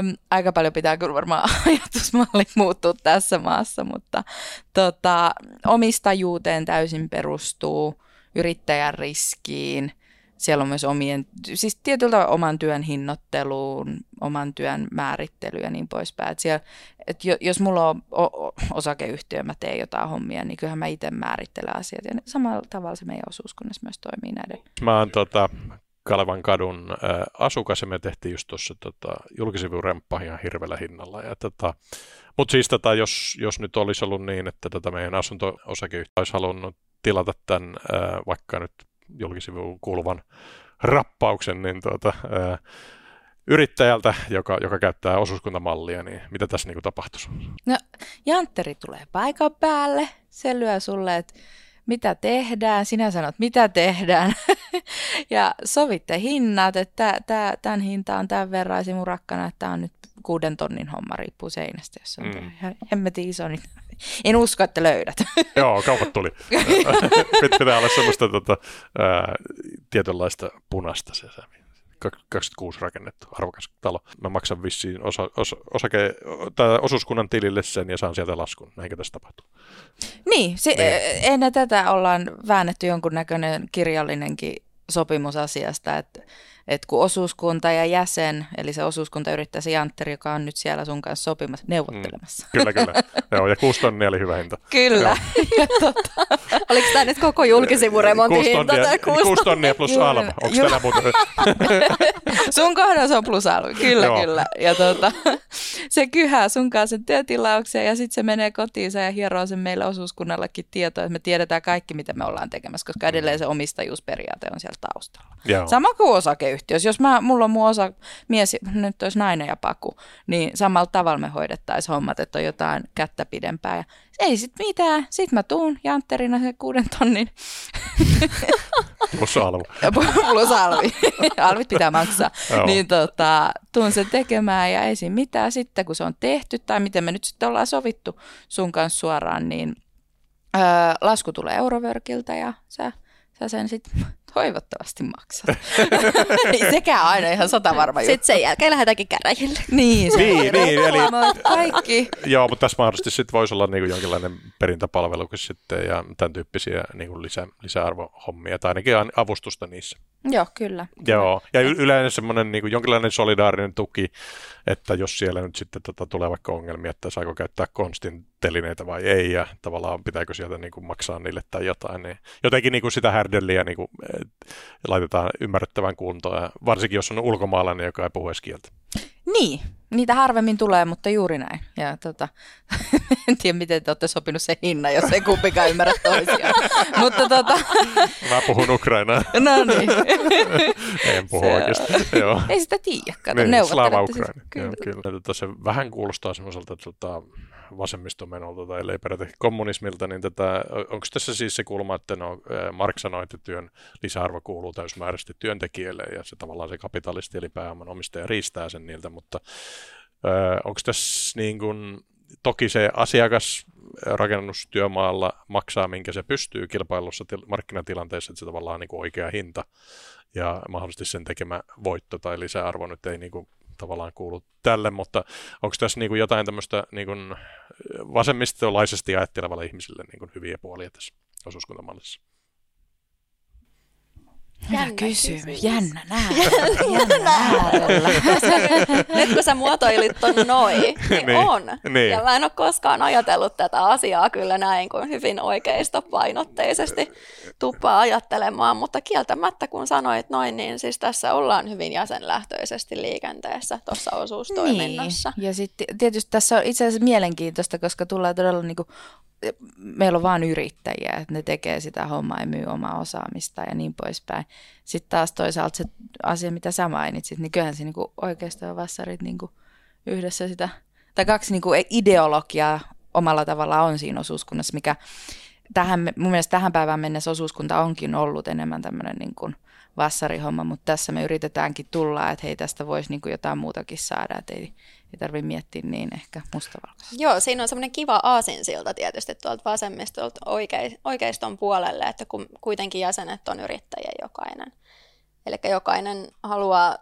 Um, aika paljon pitää kyllä varmaan ajatusmallit muuttua tässä maassa, mutta tota, omistajuuteen täysin perustuu, yrittäjän riskiin, siellä on myös omien, siis tietyllä oman työn hinnoitteluun, oman työn määrittely ja niin poispäin. Et siellä, et jos mulla on osakeyhtiö, mä teen jotain hommia, niin kyllähän mä itse määrittelen asiat. Ja samalla tavalla se meidän osuuskunnassa myös toimii näiden. Mä oon tota, Kalevan kadun äh, asukas ja me tehtiin just tuossa tota, julkisivuremppa ihan hirveällä hinnalla. Ja, tota, Mutta siis tota, jos, jos nyt olisi ollut niin, että tota meidän asunto-osakeyhtiö olisi halunnut tilata tämän vaikka nyt julkisivuun kuuluvan rappauksen niin tuota, ää, yrittäjältä, joka, joka käyttää osuuskuntamallia, niin mitä tässä niin tapahtuisi? No, Jantteri tulee paikan päälle, se lyö sulle, että mitä tehdään, sinä sanot, mitä tehdään, ja sovitte hinnat, että tämän hinta on tämän verran, mun rakkana, että tämä on nyt kuuden tonnin homma, riippuu seinästä, jos on mm. hemmetin iso, niin en usko, että löydät. Joo, kaupat tuli. Pitää olla semmoista tota, ää, tietynlaista punasta se 26 rakennettu, arvokas talo. Mä maksan vissiin osa, osa, osake, tai osuuskunnan tilille sen ja saan sieltä laskun. Näinkö tässä tapahtuu? Niin, se, niin. ennen tätä ollaan väännetty jonkunnäköinen kirjallinenkin sopimus asiasta, että että kun osuuskunta ja jäsen, eli se osuuskunta yrittää se Jantteri, joka on nyt siellä sun kanssa sopimassa, neuvottelemassa. Mm, kyllä, kyllä. Joo, ja kuusi tonnia oli hyvä hinta. Kyllä. tota, Oliko tämä nyt koko julkisivuremontin hinta? Kuusi, kuusi tonnia plus Juu, alma. Onko teillä muuta? sun kohdassa on plus alma, kyllä, Joo. kyllä. Ja tota, se kyhää sun kanssa sen työtilauksen ja sitten se menee kotiin ja hieroo sen meille osuuskunnallakin tietoa, että me tiedetään kaikki, mitä me ollaan tekemässä, koska edelleen se omistajuusperiaate on siellä taustalla. Joo. Sama kuin osakeyhtiössä. Jos mä, mulla on mun osa mies, nyt olisi nainen ja paku, niin samalla tavalla me hoidettaisiin hommat, että on jotain kättä pidempää. Ja ei sit mitään. Sitten mä tuun jantterina sen kuuden tonnin. Plus alvi. Plus alvi. Alvit pitää maksaa. niin tota, tuun sen tekemään ja ei siinä mitään. Sitten kun se on tehty tai miten me nyt sitten ollaan sovittu sun kanssa suoraan, niin öö, lasku tulee Eurovörkiltä ja sä, sä sen sitten Toivottavasti maksat. Ei sekään aina ihan sata varma juttu. Sitten sen jälkeen lähdetäänkin käräjille. Niin, se niin, niin eli, kaikki. Joo, mutta tässä mahdollisesti sitten voisi olla niin kuin jonkinlainen perintäpalvelu sitten ja tämän tyyppisiä niin kuin lisä, lisäarvohommia tai ainakin avustusta niissä. Joo, kyllä. Joo, ja yleensä semmoinen niin kuin jonkinlainen solidaarinen tuki, että jos siellä nyt sitten tota, tulee vaikka ongelmia, että saako käyttää konstin telineitä vai ei, ja tavallaan pitääkö sieltä niin kuin maksaa niille tai jotain, niin jotenkin niin kuin sitä härdelliä niin kuin, laitetaan ymmärrettävän kuntoon, ja varsinkin jos on ulkomaalainen, joka ei puhu edes kieltä. Niin, niitä harvemmin tulee, mutta juuri näin. Ja tota, en tiedä, miten te olette sopinut sen hinnan, jos ei kumpikaan ymmärrä toisiaan. mutta tota... Mä puhun Ukrainaa. no niin. en puhu Se oikeasti. Joo. Ei sitä tiedä, kato, niin, Slava Ukraina. Siis, kyllä. Joo, kyllä. Tota, se vähän kuulostaa semmoiselta, että tota, vasemmistomenolta tai ellei peräti kommunismilta, niin tätä, onko tässä siis se kulma, että no, Mark sanoi, että työn lisäarvo kuuluu täysmääräisesti työntekijälle ja se tavallaan se kapitalisti eli pääoman omistaja riistää sen niiltä, mutta onko tässä niin kuin, toki se asiakas rakennustyömaalla maksaa, minkä se pystyy kilpailussa til- markkinatilanteessa, että se tavallaan on niin oikea hinta ja mahdollisesti sen tekemä voitto tai lisäarvo nyt ei niin kuin tavallaan kuulu tälle, mutta onko tässä niin kuin jotain tämmöistä niin kuin vasemmistolaisesti ajattelevalle ihmisille niin kuin hyviä puolia tässä osuuskuntamallissa? Jännä, jännä kysymys. kysymys. Jännä näällä. Jännä. Nyt kun sä muotoilit ton noin, niin, niin on. Niin. Ja mä en ole koskaan ajatellut tätä asiaa kyllä näin kuin hyvin oikeista painotteisesti tuppaa ajattelemaan, mutta kieltämättä kun sanoit noin, niin siis tässä ollaan hyvin jäsenlähtöisesti liikenteessä tuossa osuustoiminnassa. Niin. Ja sitten tietysti tässä on itse asiassa mielenkiintoista, koska tulee todella niin kuin meillä on vain yrittäjiä, että ne tekee sitä hommaa ja myy omaa osaamista ja niin poispäin. Sitten taas toisaalta se asia, mitä sä mainitsit, niin kyllähän se niin oikeastaan ja vassarit niin yhdessä sitä, tai kaksi niin ideologiaa omalla tavalla on siinä osuuskunnassa, mikä tähän, mun mielestä tähän päivään mennessä osuuskunta onkin ollut enemmän tämmöinen niin kuin vassarihomma, mutta tässä me yritetäänkin tulla, että hei tästä voisi niin kuin jotain muutakin saada, että ei, ei tarvitse miettiä niin ehkä mustavalkoisesti. Joo, siinä on semmoinen kiva aasinsilta tietysti tuolta vasemmistolta oikei, oikeiston puolelle, että kun kuitenkin jäsenet on yrittäjiä jokainen. Eli jokainen haluaa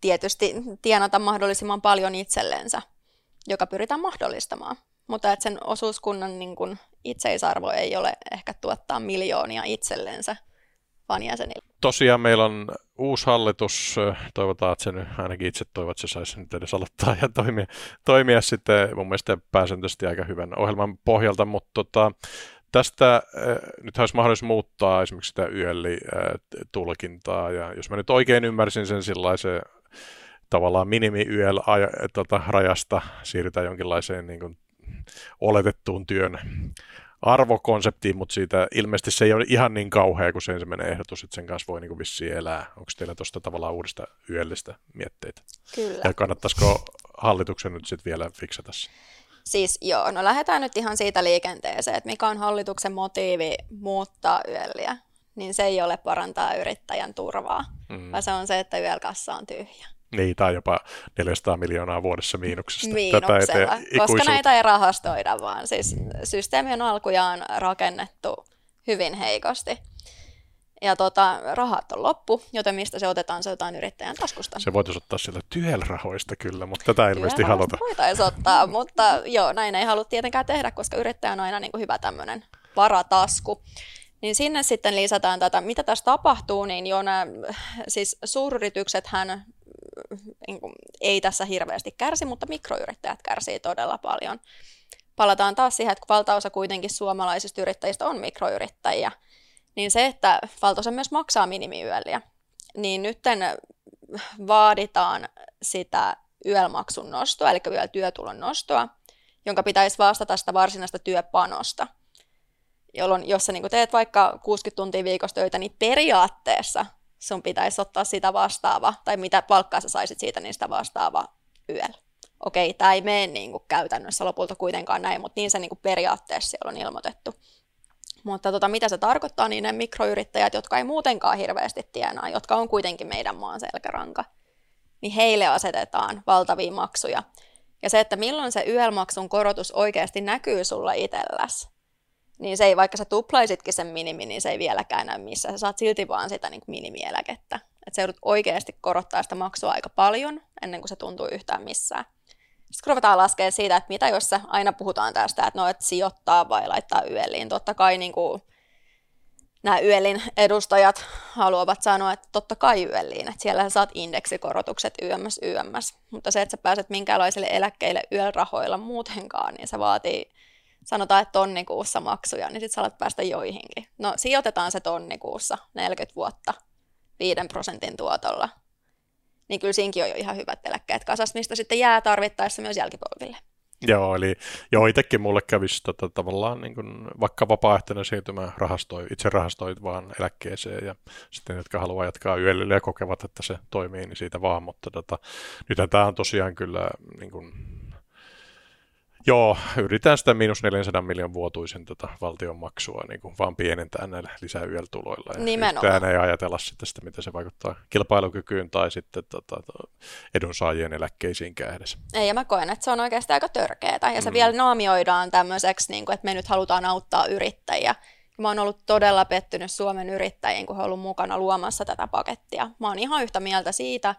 tietysti tienata mahdollisimman paljon itsellensä, joka pyritään mahdollistamaan. Mutta että sen osuuskunnan niin kun itseisarvo ei ole ehkä tuottaa miljoonia itsellensä, vaan jäsenille. Tosiaan meillä on uusi hallitus. Toivotaan, että se nyt ainakin itse toivot, että se saisi nyt edes aloittaa ja toimia, toimia sitten mun mielestä pääsääntöisesti aika hyvän ohjelman pohjalta, mutta tota, tästä nyt olisi mahdollisuus muuttaa esimerkiksi sitä YL-tulkintaa, ja jos mä nyt oikein ymmärsin sen sellaisen tavallaan minimi-YL tota, rajasta siirrytään jonkinlaiseen niin kuin, oletettuun työn arvokonseptiin, mutta siitä ilmeisesti se ei ole ihan niin kauhea kuin se ensimmäinen ehdotus, että sen kanssa voi niin vissiin elää. Onko teillä tuosta tavallaan uudesta yöllistä mietteitä? Kyllä. Ja kannattaisiko hallituksen nyt sitten vielä fiksata se? Siis joo, no lähdetään nyt ihan siitä liikenteeseen, että mikä on hallituksen motiivi muuttaa yölliä, niin se ei ole parantaa yrittäjän turvaa, mm. vaan se on se, että yölkassa on tyhjä. Niin, tai jopa 400 miljoonaa vuodessa miinuksesta. Miinuksella, koska näitä ei rahastoida, vaan siis systeemi on alkujaan rakennettu hyvin heikosti. Ja tota, rahat on loppu, joten mistä se otetaan, se jotain yrittäjän taskusta. Se voitaisiin ottaa sieltä työlrahoista kyllä, mutta tätä ilmeisesti haluta. Voitaisiin ottaa, mutta joo, näin ei halua tietenkään tehdä, koska yrittäjä on aina niin kuin hyvä tämmöinen varatasku. Niin sinne sitten lisätään tätä, mitä tässä tapahtuu, niin jo nämä, siis hän niin kuin, ei tässä hirveästi kärsi, mutta mikroyrittäjät kärsii todella paljon. Palataan taas siihen, että kun valtaosa kuitenkin suomalaisista yrittäjistä on mikroyrittäjiä, niin se, että valtaosa myös maksaa minimiyöliä, niin nyt vaaditaan sitä yölmaksun nostoa, eli yötyötulon nostoa, jonka pitäisi vastata sitä varsinaista työpanosta. Jolloin, jos sä niin teet vaikka 60 tuntia viikossa töitä, niin periaatteessa sun pitäisi ottaa sitä vastaava, tai mitä palkkaa sä saisit siitä, niin sitä vastaava yöllä. Okei, tämä ei mene niin kuin käytännössä lopulta kuitenkaan näin, mutta niin se niin kuin periaatteessa siellä on ilmoitettu. Mutta tota, mitä se tarkoittaa, niin ne mikroyrittäjät, jotka ei muutenkaan hirveästi tienaa, jotka on kuitenkin meidän maan selkäranka, niin heille asetetaan valtavia maksuja. Ja se, että milloin se YEL-maksun korotus oikeasti näkyy sulla itselläsi, niin se ei, vaikka sä tuplaisitkin sen minimi, niin se ei vieläkään näy missään. Sä saat silti vaan sitä niin minimieläkettä. Että se joudut oikeasti korottaa sitä maksua aika paljon, ennen kuin se tuntuu yhtään missään. Sitten kun ruvetaan laskemaan siitä, että mitä jos aina puhutaan tästä, että no, että sijoittaa vai laittaa yöliin. Totta kai niin kuin, nämä yölin edustajat haluavat sanoa, että totta kai yöliin, että siellä saat indeksikorotukset YMS, YMS. Mutta se, että sä pääset minkälaiselle eläkkeille yölrahoilla muutenkaan, niin se vaatii sanotaan, että tonnikuussa maksuja, niin sitten sä päästä joihinkin. No sijoitetaan se tonnikuussa 40 vuotta 5 prosentin tuotolla. Niin kyllä siinkin on jo ihan hyvät eläkkeet kasas, mistä sitten jää tarvittaessa myös jälkipolville. Joo, eli joo, itsekin mulle kävisi tota, tavallaan niin kuin, vaikka vapaaehtoinen siirtymä rahastoi, itse rahastoit vaan eläkkeeseen ja sitten jotka haluaa jatkaa yöllä ja kokevat, että se toimii, niin siitä vaan, mutta tota, nythän tämä on tosiaan kyllä niin kuin, Joo, yritetään sitä miinus 400 miljoonan vuotuisen tota, valtion maksua niin kuin vaan pienentää näillä lisäyöl-tuloilla. Ja Nimenomaan. ei ajatella sitten sitä, miten se vaikuttaa kilpailukykyyn tai sitten tota, edunsaajien eläkkeisiinkään edes. Ei, ja mä koen, että se on oikeasti aika törkeetä. Ja se mm. vielä naamioidaan tämmöiseksi, niin kuin, että me nyt halutaan auttaa yrittäjiä. Mä oon ollut todella pettynyt Suomen yrittäjiin, kun he ollut mukana luomassa tätä pakettia. Mä oon ihan yhtä mieltä siitä,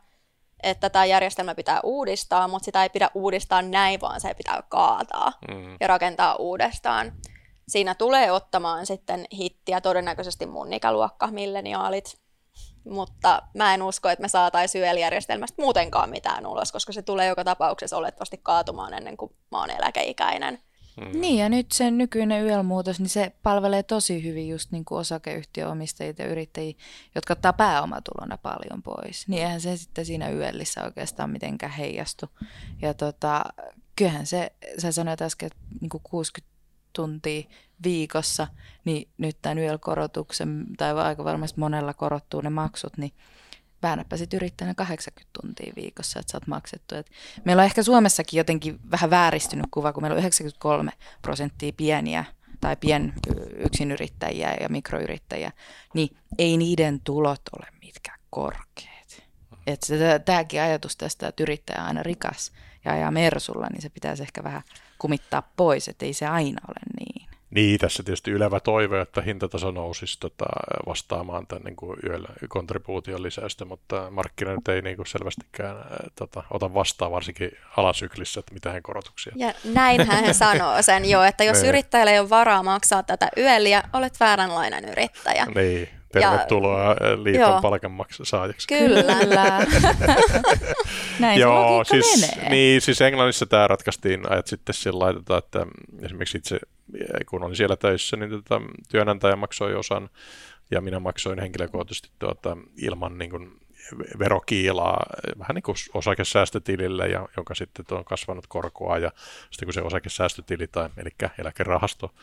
että tämä järjestelmä pitää uudistaa, mutta sitä ei pidä uudistaa näin, vaan se pitää kaataa mm. ja rakentaa uudestaan. Siinä tulee ottamaan sitten hittiä todennäköisesti mun ikäluokka, milleniaalit, mutta mä en usko, että me saataisiin YEL-järjestelmästä muutenkaan mitään ulos, koska se tulee joka tapauksessa olettavasti kaatumaan ennen kuin mä oon eläkeikäinen. Hmm. Niin, ja nyt se nykyinen YEL-muutos, niin se palvelee tosi hyvin just niin kuin osakeyhtiöomistajia ja yrittäjiä, jotka ottaa pääomatulona paljon pois. Niin eihän se sitten siinä YELissä oikeastaan mitenkään heijastu. Ja tota, kyllähän se, sä sanoit äsken, että niin kuin 60 tuntia viikossa, niin nyt tämän YEL-korotuksen, tai aika varmasti monella korottuu ne maksut, niin väännäpä sitten yrittäjänä 80 tuntia viikossa, että sä oot maksettu. Et meillä on ehkä Suomessakin jotenkin vähän vääristynyt kuva, kun meillä on 93 prosenttia pieniä tai pien yksinyrittäjiä ja mikroyrittäjiä, niin ei niiden tulot ole mitkään korkeat. Että tämäkin ajatus tästä, että yrittäjä on aina rikas ja ajaa mersulla, niin se pitäisi ehkä vähän kumittaa pois, että ei se aina ole niin. Niin, tässä tietysti ylevä toive, että hintataso nousisi tota, vastaamaan tämän niin kuin yöllä kontribuution lisäystä, mutta markkinat ei niin kuin selvästikään tota, ota vastaan, varsinkin alasyklissä, että mitään korotuksia. Ja näinhän hän sanoo sen jo, että jos niin. yrittäjällä ei ole varaa maksaa tätä yöliä, olet vääränlainen yrittäjä. Niin, tervetuloa ja, liiton joo. palkanmaksasaajaksi. Kyllä. Näin joo, se siis, menee. Niin, siis Englannissa tämä ratkaistiin ajat sitten sillä lailla, että esimerkiksi itse kun olin siellä töissä, niin tota, työnantaja maksoi osan ja minä maksoin henkilökohtaisesti tuota, ilman niin kuin, verokiilaa vähän niin kuin osakesäästötilille, ja, jonka sitten on kasvanut korkoa, ja sitten kun se osakesäästötili tai eli eläkerahasto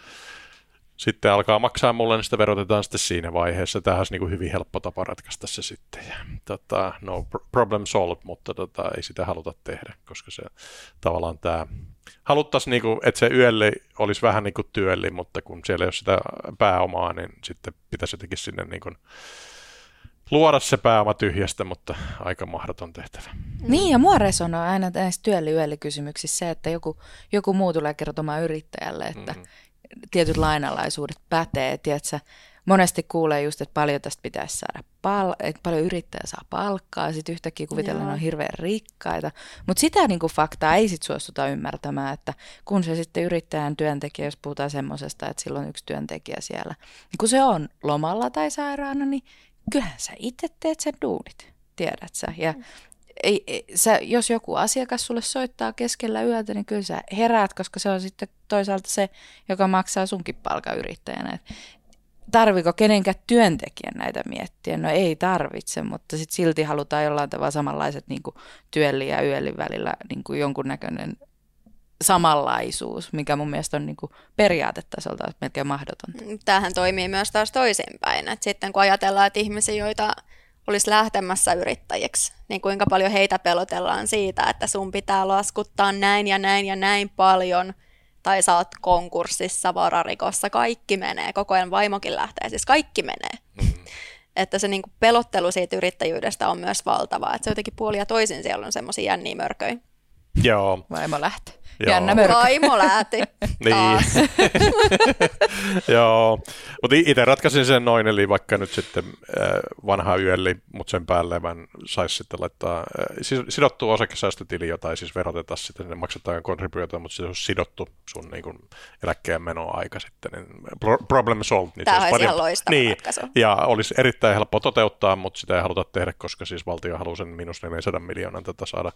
sitten alkaa maksaa mulle, niin sitä verotetaan sitten siinä vaiheessa. Tämähän olisi niin kuin hyvin helppo tapa ratkaista se sitten. Ja, tota, no problem solved, mutta tota, ei sitä haluta tehdä, koska se tavallaan tämä haluttaisiin, niin kuin, että se yölle olisi vähän niin kuin työli, mutta kun siellä ei ole sitä pääomaa, niin sitten pitäisi jotenkin sinne niin kuin luoda se pääoma tyhjästä, mutta aika mahdoton tehtävä. Niin, ja mua resonoi aina näissä työli kysymyksissä se, että joku, joku muu tulee kertomaan yrittäjälle, että mm-hmm. tietyt lainalaisuudet pätee, tiedätkö, monesti kuulee just, että paljon tästä pitäisi saada, pal- että paljon yrittäjä saa palkkaa, ja sitten yhtäkkiä kuvitellaan, että on hirveän rikkaita. Mutta sitä niin kuin faktaa ei sitten suostuta ymmärtämään, että kun se sitten yrittäjän työntekijä, jos puhutaan semmoisesta, että silloin yksi työntekijä siellä, niin kun se on lomalla tai sairaana, niin kyllähän sä itse teet sen duunit, tiedät sä. Ja mm. ei, ei, sä, jos joku asiakas sulle soittaa keskellä yötä, niin kyllä sä heräät, koska se on sitten toisaalta se, joka maksaa sunkin palkayrittäjänä. Tarviko kenenkään työntekijän näitä miettiä? No ei tarvitse, mutta sitten silti halutaan jollain tavalla samanlaiset niin kuin ja yöllin välillä niin jonkunnäköinen samanlaisuus, mikä mun mielestä on niin periaatetasolta melkein mahdotonta. Tämähän toimii myös taas toisinpäin. että sitten kun ajatellaan, että ihmisiä, joita olisi lähtemässä yrittäjiksi, niin kuinka paljon heitä pelotellaan siitä, että sun pitää laskuttaa näin ja näin ja näin paljon, tai sä oot konkurssissa, vararikossa, kaikki menee, koko ajan vaimokin lähtee, siis kaikki menee. Mm-hmm. Että se niin kuin pelottelu siitä yrittäjyydestä on myös valtava, että se jotenkin puoli ja toisin siellä on semmoisia jänniä mörköjä. Joo. Vaimo lähtee. Jännä mörkö. Vaimo lähti niin. Joo, mutta itse ratkaisin sen noin, eli vaikka nyt sitten äh, vanha yöli, mutta sen päälle mä saisi sitten laittaa äh, sidottu osakesäästötili, jota ei siis veroteta sitten, ne maksetaan kontribuutio, mutta se on sidottu sun niin kuin, eläkkeen menoaika sitten, niin problem solved. Niin Tämä olisi paljon, ihan loistava niin, ratkaisu. Ja olisi erittäin helppo toteuttaa, mutta sitä ei haluta tehdä, koska siis valtio haluaa sen minus 400 miljoonan tätä saada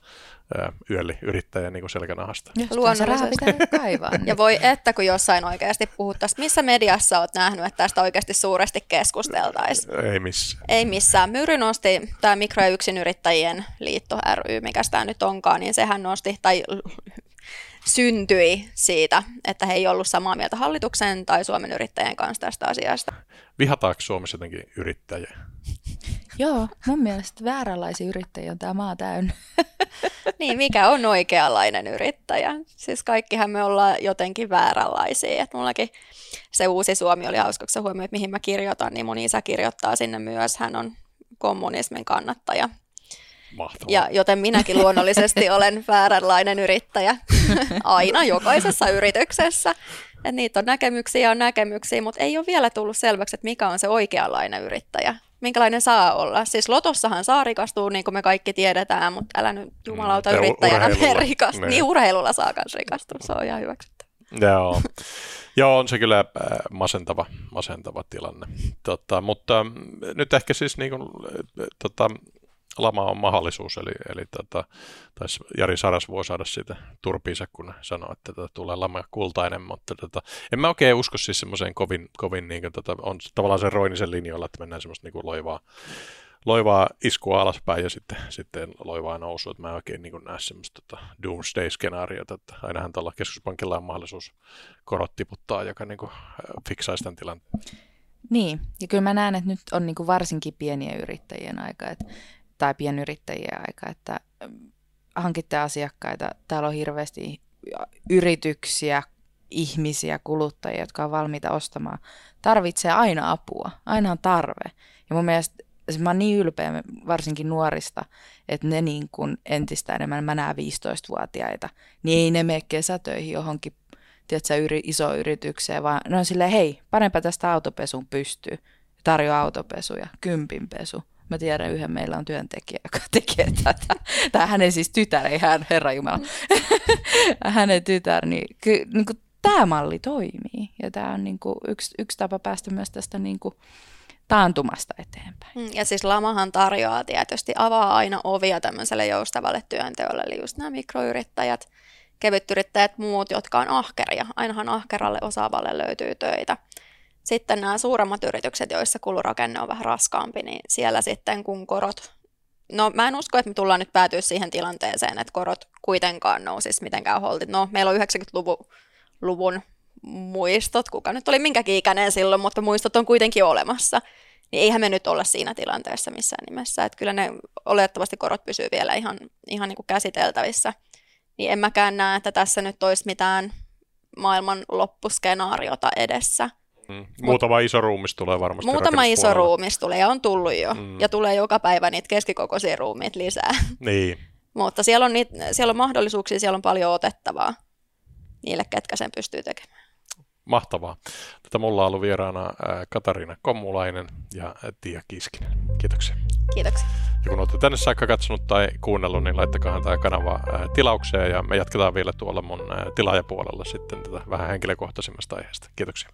äh, yöli yrittäjän niin selkänahasta. Ja luonnollisesti. pitää kaivaa. ja voi että, kun jossain oikeasti puhuttaisiin, missä mediassa olet nähnyt, että tästä oikeasti suuresti keskusteltaisiin? Ei missään. Ei missään. Myry nosti, tämä mikro- ja yksinyrittäjien liitto ry, mikä tämä nyt onkaan, niin sehän nosti, tai syntyi siitä, että he ei ollut samaa mieltä hallituksen tai Suomen yrittäjien kanssa tästä asiasta. Vihataanko Suomessa jotenkin yrittäjiä? Joo, mun mielestä vääränlaisia yrittäjiä on tämä maa täynnä. niin, mikä on oikeanlainen yrittäjä? Siis kaikkihan me ollaan jotenkin vääränlaisia. Et mullakin se uusi Suomi oli hauska, kun sä huomioit, mihin mä kirjoitan, niin mun isä kirjoittaa sinne myös. Hän on kommunismin kannattaja. Mahtavaa. Ja joten minäkin luonnollisesti olen vääränlainen yrittäjä aina jokaisessa yrityksessä. Et niitä on näkemyksiä ja on näkemyksiä, mutta ei ole vielä tullut selväksi, että mikä on se oikeanlainen yrittäjä minkälainen saa olla. Siis Lotossahan saa rikastua, niin kuin me kaikki tiedetään, mutta älä nyt jumalauta mm, yrittäjänä rikastua. Niin. niin urheilulla saa myös rikastua, se on ihan hyväksyttävä. Joo. Joo, on se kyllä äh, masentava, masentava tilanne. Tota, mutta mm, nyt ehkä siis niin kuin, tota, lama on mahdollisuus, eli, eli tota, tais Jari Saras voi saada siitä turpiinsa, kun sanoo, että tota, tulee lama kultainen, mutta tota, en mä oikein usko siis semmoiseen kovin, kovin niin kuin, tota, on tavallaan se Roinisen linjoilla, että mennään semmoista niin loivaa, loivaa iskua alaspäin ja sitten, sitten loivaa nousua, että mä en oikein niin näe semmoista tota, doomsday-skenaariota, että ainahan tuolla keskuspankilla on mahdollisuus korot tiputtaa, joka niin kuin, fiksaisi tämän tilanteen. Niin, ja kyllä mä näen, että nyt on niin kuin varsinkin pienien yrittäjien aika, että, tai pienyrittäjien aika, että hankitte asiakkaita, täällä on hirveästi yrityksiä, ihmisiä, kuluttajia, jotka on valmiita ostamaan. Tarvitsee aina apua, aina on tarve. Ja mun mielestä siis mä oon niin ylpeä varsinkin nuorista, että ne niin kuin entistä enemmän, mä näen 15-vuotiaita, niin ei ne mene kesätöihin johonkin tiedätkö, yri, iso yritykseen, vaan ne on silleen, hei, panepa tästä autopesun pystyyn. Tarjoa autopesuja, kympinpesu. Mä tiedän yhden, meillä on työntekijä, joka tekee tätä. Tämä hänen siis tytär, ei hän, herra Jumala. hänen tytär, niin, ky, niin kuin, tämä malli toimii. Ja tämä on niin kuin, yksi, yksi tapa päästä myös tästä niin kuin, taantumasta eteenpäin. Mm, ja siis lamahan tarjoaa tietysti, avaa aina ovia tämmöiselle joustavalle työnteolle, eli just nämä mikroyrittäjät, kevytyrittäjät, muut, jotka on ahkeria. Ainahan ahkeralle osaavalle löytyy töitä. Sitten nämä suuremmat yritykset, joissa kulurakenne on vähän raskaampi, niin siellä sitten kun korot, no mä en usko, että me tullaan nyt päätyä siihen tilanteeseen, että korot kuitenkaan nousisi mitenkään holtit. No meillä on 90-luvun muistot, kuka nyt oli minkäkin ikäinen silloin, mutta muistot on kuitenkin olemassa. Niin eihän me nyt olla siinä tilanteessa missään nimessä. Että kyllä ne olettavasti korot pysyy vielä ihan, ihan niin kuin käsiteltävissä. Niin en mäkään näe, että tässä nyt olisi mitään maailman loppuskenaariota edessä. Mm. Muutama Mut, iso ruumis tulee varmasti Muutama iso ruumis tulee ja on tullut jo. Mm. Ja tulee joka päivä niitä keskikokoisia ruumiit lisää. Niin. Mutta siellä on, niitä, siellä on mahdollisuuksia, siellä on paljon otettavaa niille, ketkä sen pystyy tekemään. Mahtavaa. Tätä mulla on ollut vieraana Katariina Kommulainen ja Tiia Kiskinen. Kiitoksia. Kiitoksia. Ja kun olette tänne saakka katsonut tai kuunnellut, niin laittakaa tämä kanava tilaukseen ja me jatketaan vielä tuolla mun tilaajapuolella sitten tätä vähän henkilökohtaisemmasta aiheesta. Kiitoksia.